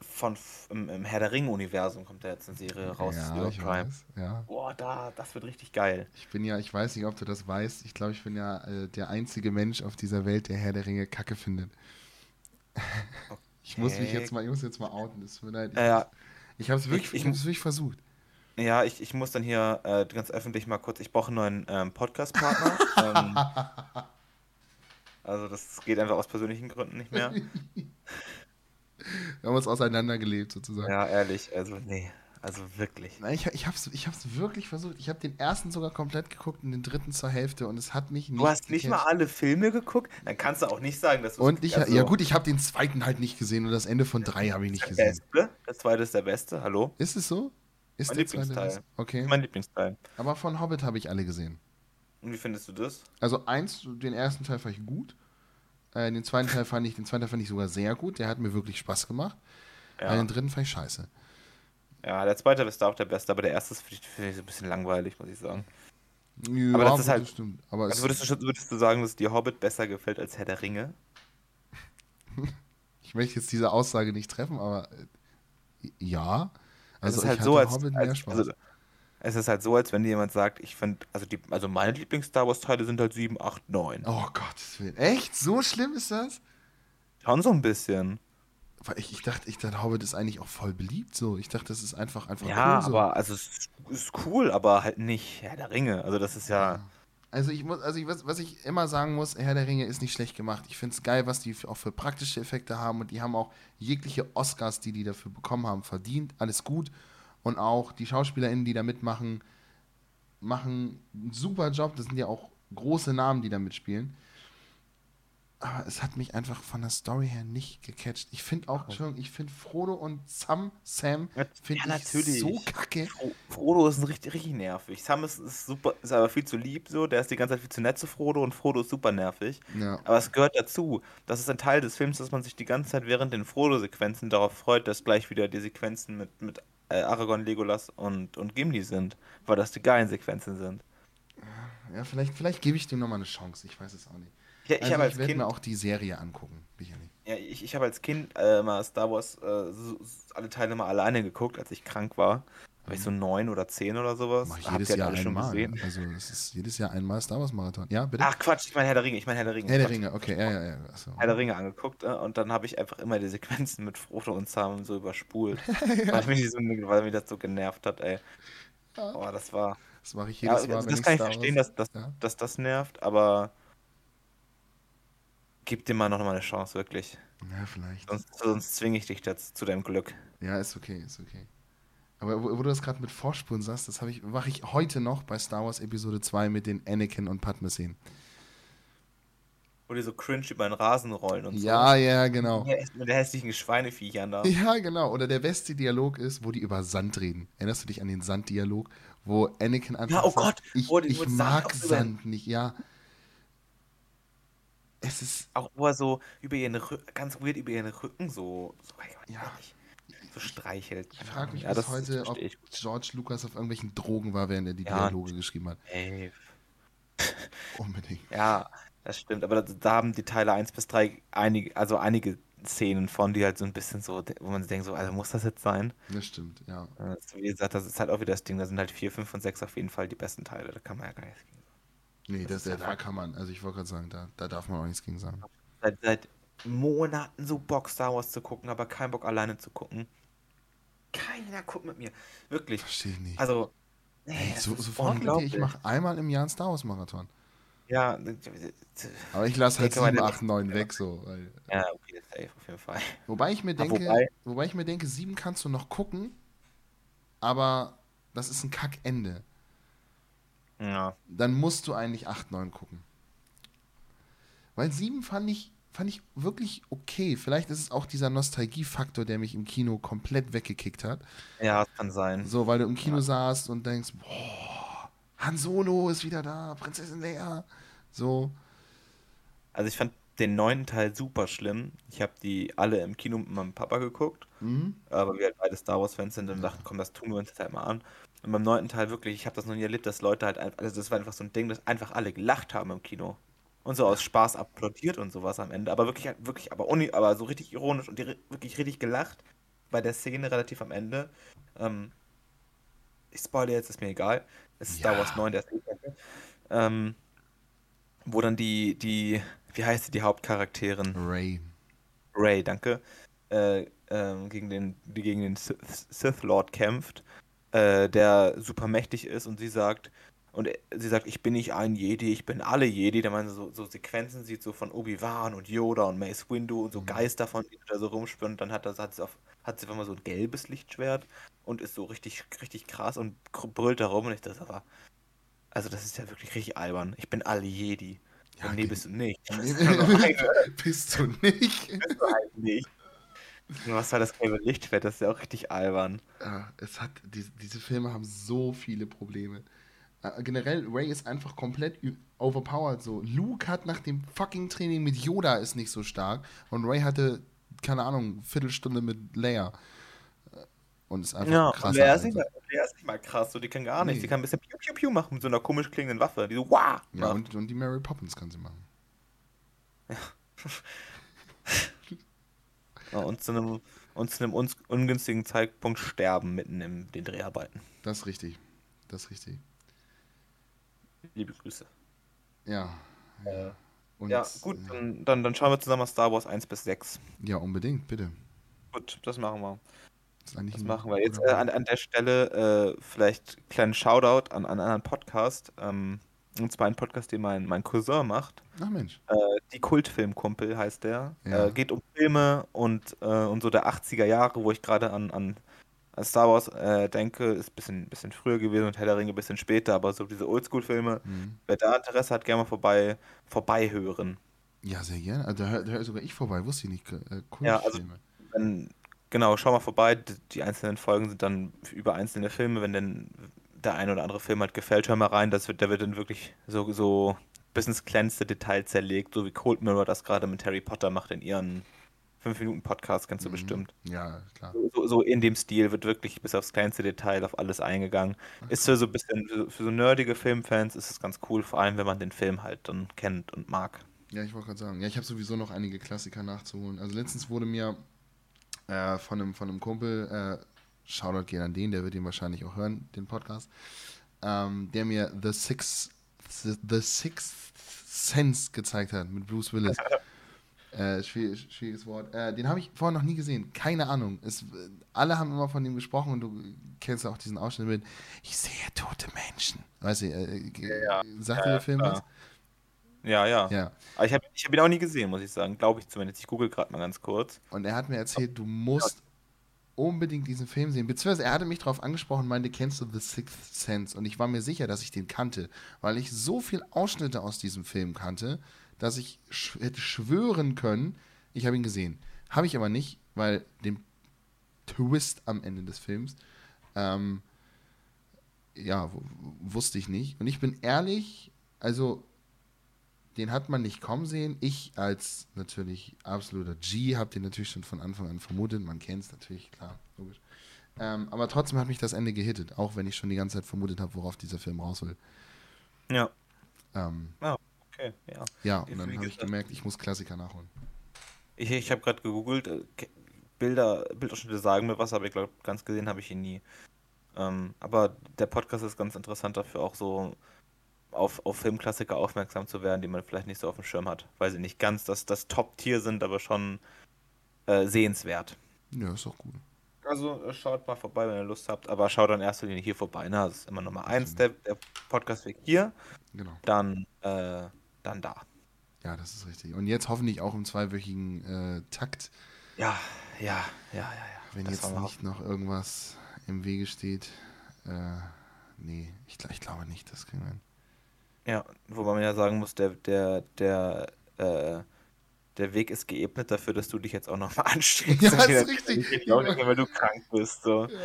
von im, im Herr der Ringe-Universum kommt da jetzt eine Serie raus ja, über ich Prime. weiß. Ja. Boah, da, das wird richtig geil. Ich bin ja, ich weiß nicht, ob du das weißt. Ich glaube, ich bin ja äh, der einzige Mensch auf dieser Welt, der Herr der Ringe Kacke findet. Ich muss mich Okay. jetzt mal, ich muss jetzt mal outen. Das tut mir leid. Ich, Äh, ja, ich habe es wirklich, ich- ich, wirklich versucht. ja ich, ich muss dann hier äh, ganz öffentlich mal kurz, ich brauche einen neuen ähm, Podcast-Partner. ähm, also das geht einfach aus persönlichen Gründen nicht mehr. Wir haben uns auseinandergelebt sozusagen. Ja, ehrlich, also nee, also wirklich. Nein, ich, ich habe es ich hab's wirklich versucht. Ich habe den ersten sogar komplett geguckt und den dritten zur Hälfte und es hat mich nicht Du hast nicht mal alle Filme geguckt? Dann kannst du auch nicht sagen, dass du Und ich, also, ja gut, ich habe den zweiten halt nicht gesehen und das Ende von drei habe ich nicht der gesehen. Beste, der zweite ist der beste, hallo? Ist es so? Ist Mein der zweite Lieblingsteil. das? Okay. Mein Lieblingsteil. Aber von Hobbit habe ich alle gesehen. Und wie findest du das? Also eins, den ersten Teil fand ich gut. Äh, den zweiten Teil fand ich, den zweiten Teil fand ich sogar sehr gut. Der hat mir wirklich Spaß gemacht. Ja. Äh, den dritten fand ich scheiße. Ja, der zweite ist da auch der beste, aber der erste ist finde ich, find ich ein bisschen langweilig, muss ich sagen. Ja, Aber das ist halt- stimmt. Aber Also es, würdest du, würdest du sagen, dass dir Hobbit besser gefällt als Herr der Ringe? ich möchte jetzt diese Aussage nicht treffen, aber äh, ja. Also es ist halt so, als, Hobbit mehr als Spaß. also, es ist halt so, als wenn dir jemand sagt, ich finde, also die, also meine Lieblings-Star Wars-Teile sind halt 7, 8, 9. oh Gottes Willen. Echt? So schlimm ist das? Schon so ein bisschen. Ich, ich dachte, ich dachte, Hobbit ist eigentlich auch voll beliebt so. Ich dachte, das ist einfach, einfach Ja, cool so. aber also es ist, cool, aber halt nicht Herr der Ringe. Also das ist ja. Also ich muss, also ich, was, was ich immer sagen muss, Herr der Ringe ist nicht schlecht gemacht. Ich finde es geil, was die auch für praktische Effekte haben und die haben auch jegliche Oscars, die die dafür bekommen haben, verdient. Alles gut. Und auch die SchauspielerInnen, die da mitmachen, machen einen super Job. Das sind ja auch große Namen, die da mitspielen. Aber es hat mich einfach von der Story her nicht gecatcht. Ich finde auch, Entschuldigung, ich finde Frodo und Sam, Sam, finde ja, ich so kacke. Fro Frodo ist ein richtig, richtig nervig. Sam ist, ist super, ist aber viel zu lieb so. Der ist die ganze Zeit viel zu nett zu Frodo und Frodo ist super nervig. Ja. Aber es gehört dazu. Das ist ein Teil des Films, dass man sich die ganze Zeit während den Frodo-Sequenzen darauf freut, dass gleich wieder die Sequenzen mit, mit äh, Aragorn, Legolas und, und Gimli sind. Weil das die geilen Sequenzen sind. Ja, vielleicht, vielleicht gebe ich dem nochmal eine Chance. Ich weiß es auch nicht. Ja, ich also habe ich als werde mir auch die Serie angucken, sicherlich. ja, ich, ich habe als Kind äh, mal Star Wars äh, so, alle Teile mal alleine geguckt, als ich krank war. War ich so neun oder zehn oder sowas. Mach ich jedes Jahr alle schon einmal. gesehen? Also es ist jedes Jahr einmal Star Wars Marathon. Ja, bitte? Ach Quatsch, ich meine Herr der Ringe, ich meine Herr der Ringe. Herr der. Ringe, okay, ja, ja, ja. Achso. Herr der Ringe angeguckt äh, und dann habe ich einfach immer die Sequenzen mit Frodo und Sam so überspult. weil, mich so, weil mich das so genervt hat, ey. Oh, das war. Das mache ich Ja, jedes Mal, also das kann ich verstehen, dass, dass, Ja. dass das nervt, aber gib dir mal noch mal eine Chance, wirklich. ja, vielleicht. Sonst, sonst zwinge ich dich jetzt zu deinem Glück. Ja, ist okay, ist okay. Aber wo, wo du das gerade mit Vorspulen sagst, das ich, mache ich heute noch bei Star Wars Episode 2 mit den Anakin und Padme-Szenen. Wo die so cringe über den Rasen rollen und Ja, ja, genau. so. Ja, mit der hässlichen Schweineviechern da. Ja, genau. Oder der beste Dialog ist, wo die über Sand reden. Erinnerst du dich an den Sanddialog, wo Anakin einfach Ja, oh sagt, Gott, ich, die- ich Sand mag über- Sand nicht. Ja. Es ist, Auch wo er so über ihren Rücken, ganz weird über ihren Rücken so, so, Ja. ehrlich, so streichelt. ich frage mich ja, bis heute, ob. George Lucas auf irgendwelchen Drogen war, während er die Ja. Dialoge geschrieben hat. Ey, Unbedingt. Ja, das stimmt. Aber da, da haben die Teile 1 bis 3 einige, also einige Szenen von, die halt so ein bisschen so, wo man sich denkt, so, also muss das jetzt sein? Das stimmt, ja. Das, wie gesagt, das ist halt auch wieder das Ding. Da sind halt 4, 5 und 6 auf jeden Fall die besten Teile. Da kann man ja gar nichts gegen sagen. Nee, das, Das ist da kann man, also ich wollte gerade sagen, da, da darf man auch nichts gegen sagen. Seit, seit Monaten so Bock, Star Wars zu gucken, aber kein Bock alleine zu gucken. Keiner guckt mit mir. Wirklich. Verstehe ich nicht. Also, das so, ist sofort mit dir, ich mache einmal im Jahr einen Star Wars Marathon. Ja, Aber ich lasse halt Denke mal, 7, der- 8, 9 weg so. Weil, ja, okay, safe, auf jeden Fall. wobei ich mir denke, wobei- wobei ich mir denke, 7 kannst du noch gucken, aber das ist ein Kackende. Ja. Dann musst du eigentlich 8, 9 gucken. Weil 7 fand ich, fand ich wirklich okay. Vielleicht ist es auch dieser Nostalgiefaktor, der mich im Kino komplett weggekickt hat. Ja, das kann sein. So, weil du im Kino saßt und denkst, boah, Han Solo ist wieder da, Prinzessin Leia. So, Also ich fand den neunten Teil super schlimm. Ich habe die alle im Kino mit meinem Papa geguckt, mhm. aber wir halt beide Star Wars Fans sind und dachten, komm, das tun wir uns jetzt halt mal an. Und beim neunten Teil wirklich, ich habe das noch nie erlebt, dass Leute halt einfach, also das war einfach so ein Ding, dass einfach alle gelacht haben im Kino. Und so aus Spaß applaudiert und sowas am Ende. Aber wirklich, wirklich, aber, uni, aber so richtig ironisch und wirklich richtig gelacht bei der Szene relativ am Ende. Ähm, ich spoilere jetzt, ist mir egal. Es ist Star Ja. Wars 9, der ist. Ähm, wo dann die, die, wie heißt sie, die Hauptcharakterin? Ray. Ray, danke, äh, ähm, gegen den, die gegen den Sith, Sith Lord kämpft, äh, der super mächtig ist und sie sagt, und sie sagt, ich bin nicht ein Jedi, ich bin alle Jedi, da man so, so Sequenzen sieht, so von Obi-Wan und Yoda und Mace Windu und so Mhm. Geister von denen da so rumspüren und dann hat, das, hat, sie auf, hat sie auf einmal so ein gelbes Lichtschwert und ist so richtig, richtig krass und brüllt da rum und ich dachte, aber, also das ist ja wirklich richtig albern, ich bin alle Jedi. Ja, nee, bist du nicht. Bist du nicht? bist du eigentlich. Was war das gelbe Lichtschwert? Das ist ja auch richtig albern. Ja, es hat, diese, diese Filme haben so viele Probleme. Äh, generell, Ray ist einfach komplett overpowered so. Luke hat nach dem fucking Training mit Yoda ist nicht so stark und Ray hatte, keine Ahnung, Viertelstunde mit Leia. Äh, Und ist einfach Ja, krasser Lea ist, nicht Einsatz. mal, Lea ist nicht mal krass, so die kann gar nichts. Nee. Die kann ein bisschen Piu Piu Piu machen mit so einer komisch klingenden Waffe, die so Wah! Ja, und, und die Mary Poppins kann sie machen. Ja, und zu einem, und zu einem uns ungünstigen Zeitpunkt sterben mitten in den Dreharbeiten. Das ist richtig. Das ist richtig. Liebe Grüße. Ja. Äh, Und, ja, gut, dann, dann, dann schauen wir zusammen mal Star Wars 1 bis 6. Ja, unbedingt, bitte. Gut, das machen wir. Das, ist eigentlich Das machen wir. Jetzt äh, an, an der Stelle äh, vielleicht einen kleinen Shoutout an, an einen anderen Podcast. Ähm, und zwar einen Podcast, den mein, mein Cousin macht. Ach Mensch. Äh, die Kultfilmkumpel heißt der. Ja. Äh, geht um Filme und, äh, und so der 80er Jahre, wo ich gerade an, an, Star Wars äh, denke. Ist ein bisschen, bisschen früher gewesen und Herr der Ringe ein bisschen später, aber so diese Oldschool-Filme. Mhm. Wer da Interesse hat, gerne mal vorbei, vorbei hören. Ja, sehr gerne. Also, da da hör sogar ich vorbei, wusste ich nicht. Äh, Ja, also- Kultfilme. Wenn, genau, schau mal vorbei. Die, die einzelnen Folgen sind dann über einzelne Filme. Wenn denn der ein oder andere Film halt gefällt, hör mal rein. Das wird, der wird dann wirklich so, so bis ins kleinste Detail zerlegt, so wie Cold Mirror das gerade mit Harry Potter macht in ihren 5-Minuten-Podcast, kennst du Mhm. bestimmt. Ja, klar. So, so in dem Stil wird wirklich bis aufs kleinste Detail auf alles eingegangen. Ist für so ein bisschen, für, für so nerdige Filmfans ist es ganz cool, vor allem wenn man den Film halt dann kennt und mag. Ja, ich wollte gerade sagen. Ja, ich habe sowieso noch einige Klassiker nachzuholen. Also letztens wurde mir äh, von, einem, von einem Kumpel, äh, Shoutout geht an den, der wird ihn wahrscheinlich auch hören, den Podcast, ähm, der mir The Sixth, The Sixth Sense gezeigt hat mit Bruce Willis. Äh, schwierig, schwieriges Wort. Äh, den habe ich vorher noch nie gesehen. Keine Ahnung. Es, äh, alle haben immer von dem gesprochen und du kennst auch diesen Ausschnitt mit Ich sehe tote Menschen. Weißt du, äh, Ja, sagt ja, dir ja, der Film was? Ja, ja. Ja. Aber ich habe ich hab ihn auch nie gesehen, muss ich sagen. Glaube ich zumindest. Ich google gerade mal ganz kurz. Und er hat mir erzählt, du musst unbedingt diesen Film sehen. Beziehungsweise er hatte mich darauf angesprochen meinte, kennst du The Sixth Sense? Und ich war mir sicher, dass ich den kannte, weil ich so viel Ausschnitte aus diesem Film kannte, dass ich sch hätte schwören können, ich habe ihn gesehen. Habe ich aber nicht, weil den Twist am Ende des Films, ähm, ja, wusste ich nicht. Und ich bin ehrlich, also den hat man nicht kommen sehen. Ich als natürlich absoluter G habe den natürlich schon von Anfang an vermutet. Man kennt es natürlich, klar, logisch. Ähm, aber trotzdem hat mich das Ende gehittet, auch wenn ich schon die ganze Zeit vermutet habe, worauf dieser Film raus will. Ja. Ähm, Okay, ja. ja, und dann habe ich gemerkt, ich muss Klassiker nachholen. Ich, ich habe gerade gegoogelt. äh, Bilder, Bildausschnitte sagen mir was, aber ich glaube, ganz gesehen habe ich ihn nie. Ähm, aber der Podcast ist ganz interessant dafür, auch so auf, auf Filmklassiker aufmerksam zu werden, die man vielleicht nicht so auf dem Schirm hat. Weil sie nicht ganz das, das Top-Tier sind, aber schon äh, sehenswert. Ja, ist doch gut. Also äh, schaut mal vorbei, wenn ihr Lust habt, aber schaut in erster Linie hier vorbei. Ne? Das ist immer Nummer eins, der, der Podcastweg hier, Genau. dann, äh, dann da. Ja, das ist richtig. Und jetzt hoffentlich auch im zweiwöchigen äh, Takt, Ja, ja, ja, ja, ja. wenn Das jetzt nicht noch irgendwas im Wege steht. Äh, nee, ich, ich glaube nicht, das kriegen wir hin. Ja, wobei man ja sagen muss, der, der, der, äh, der Weg ist geebnet dafür, dass du dich jetzt auch nochmal anstrengst. Ja, Und ist richtig. Ich auch nicht weil du krank bist. So. Ja,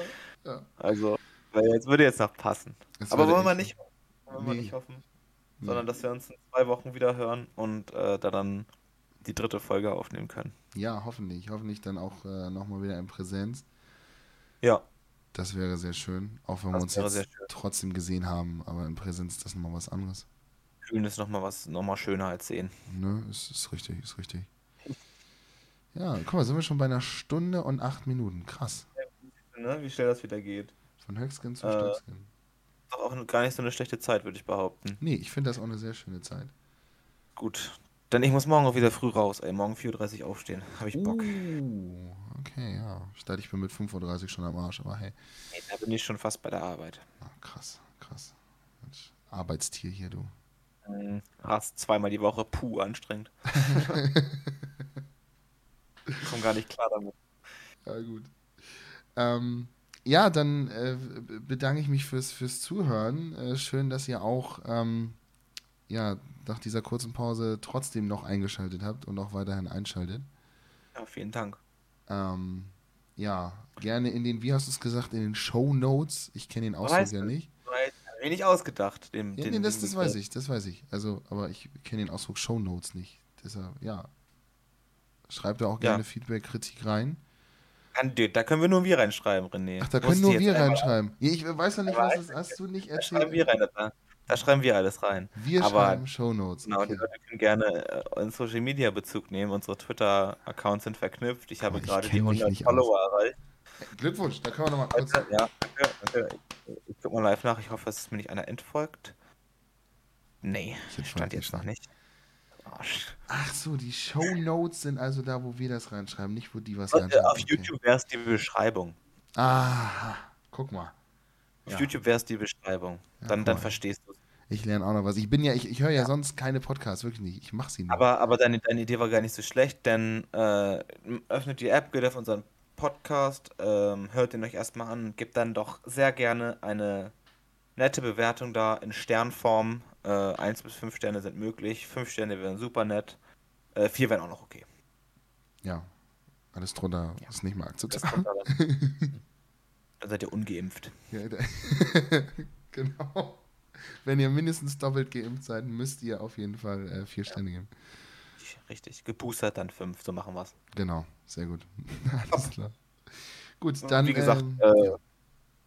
ja. Also, weil jetzt würde jetzt noch passen. Das Aber wollen wir nicht, wollen wir Nee. nicht hoffen, Nee. sondern dass wir uns in zwei Wochen wieder hören und äh, da dann die dritte Folge aufnehmen können. Ja, hoffentlich. Hoffentlich dann auch äh, nochmal wieder in Präsenz. Ja, Das wäre sehr schön. Auch wenn Das wir uns jetzt schön. trotzdem gesehen haben, aber in Präsenz ist das nochmal was anderes. fühlen ist nochmal was, nochmal schöner als sehen. Ne, ist, ist richtig, ist richtig. Ja, guck mal, sind wir schon bei einer Stunde und acht Minuten. Krass. Ne? Wie schnell das wieder geht. Von Höchskin zu Äh. Stöckskin. Ist doch auch gar nicht so eine schlechte Zeit, würde ich behaupten. Nee, ich finde das auch eine sehr schöne Zeit. Gut. Denn ich muss morgen auch wieder früh raus, ey. Morgen 4.30 Uhr aufstehen. Habe ich Bock. Uh, okay, ja. Ich dachte, ich bin mit 5.30 Uhr schon am Arsch, aber hey. Nee, da bin ich schon fast bei der Arbeit. Ah, krass, krass. Mensch, Arbeitstier hier, du. Mhm. Rast zweimal die Woche, puh, anstrengend. Komm gar nicht klar damit. Ja, gut. Ähm, ja, dann äh, bedanke ich mich fürs, fürs Zuhören. Äh, schön, dass ihr auch ähm, ja, nach dieser kurzen Pause trotzdem noch eingeschaltet habt und auch weiterhin einschaltet. Ja, vielen Dank. Ähm, ja, gerne in den, wie hast du es gesagt, in den Show Notes. Ich kenne den Ausdruck ja nicht. Wenig ausgedacht. Dem, Ja, den, nee, das, den das weiß ich, das weiß ich. Also, aber ich kenne den Ausdruck Show Notes nicht. Deshalb, ja. Schreibt da auch Ja. gerne Feedback, Kritik rein. Da können wir nur wir reinschreiben, René. Ach, da können nur wir reinschreiben. Ich weiß noch nicht, was das hast du nicht erzählt. Da schreiben wir rein. Da, da schreiben wir alles rein. Wir Aber, schreiben Shownotes. Genau, okay. die Leute können gerne äh, in Social Media Bezug nehmen. Unsere Twitter-Accounts sind verknüpft. Ich habe ich gerade die 100 Follower aus. erreicht. Glückwunsch, da können wir nochmal kurz. Ja. Ich guck mal live nach. Ich hoffe, dass mir nicht einer entfolgt. Nee, stand jetzt noch nicht. Ach so, die Show Notes sind also da, wo wir das reinschreiben, nicht wo die was reinschreiben. Auf okay. YouTube wäre es die Beschreibung. Ah, guck mal. Auf ja. YouTube wäre es die Beschreibung. Ja, dann, dann verstehst du es. Ich lerne auch noch was. Ich bin ja, ich, ich höre ja, ja, sonst keine Podcasts, wirklich nicht. Ich mache sie nicht. Aber, aber deine, deine Idee war gar nicht so schlecht, denn äh, öffnet die App, geht auf unseren Podcast, ähm, hört ihn euch erstmal an und gebt dann doch sehr gerne eine nette Bewertung da in Sternform. Äh, 1 bis 5 Sterne sind möglich. 5 Sterne wären super nett. Äh, 4 wären auch noch okay. Ja, alles drunter ja. ist nicht mehr akzeptabel. dann seid ihr ungeimpft. Ja, genau. Wenn ihr mindestens doppelt geimpft seid, müsst ihr auf jeden Fall äh, vier ja. Sterne geben. Richtig, geboostert dann fünf, so machen wir es. Genau, sehr gut. Alles klar. Gut, dann. Wie gesagt, ähm, äh,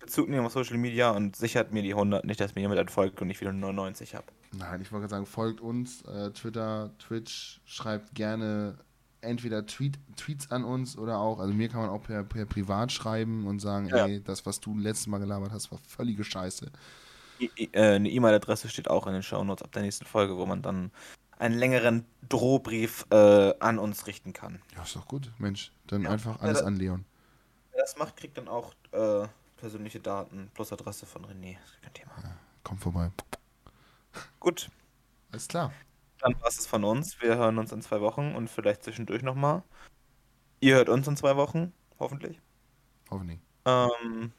Bezug nehmen auf Social Media und sichert mir die 100, nicht, dass mir jemand entfolgt und ich wieder 99 habe. Nein, ich wollte sagen, folgt uns, äh, Twitter, Twitch, schreibt gerne entweder Tweet, Tweets an uns oder auch, also mir kann man auch per, per Privat schreiben und sagen, ja. ey, das, was du letztes Mal gelabert hast, war völlige Scheiße. Äh, eine E-Mail-Adresse steht auch in den Shownotes ab der nächsten Folge, wo man dann einen längeren Drohbrief äh, an uns richten kann. Ja, ist doch gut, Mensch. Dann ja. einfach alles ja, an Leon. Wer das macht, kriegt dann auch äh, persönliche Daten plus Adresse von René. Das ist kein Thema. Ja, komm vorbei. Gut. Alles klar. Dann war es von uns. Wir hören uns in zwei Wochen und vielleicht zwischendurch nochmal. Ihr hört uns in zwei Wochen, hoffentlich. Hoffentlich. Ähm,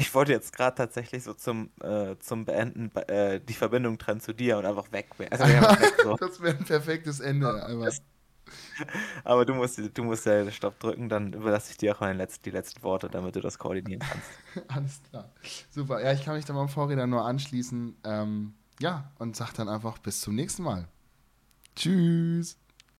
ich wollte jetzt gerade tatsächlich so zum, äh, zum Beenden äh, die Verbindung trennen zu dir und einfach weg. Also, weg so. das wäre ein perfektes Ende. Aber. Aber du musst, du musst ja Stopp drücken, dann überlasse ich dir auch meine letzten, die letzten Worte, damit du das koordinieren kannst. Alles klar. Super. Ja, ich kann mich da beim Vorredner nur anschließen. Ähm, ja, und sag dann einfach bis zum nächsten Mal. Tschüss.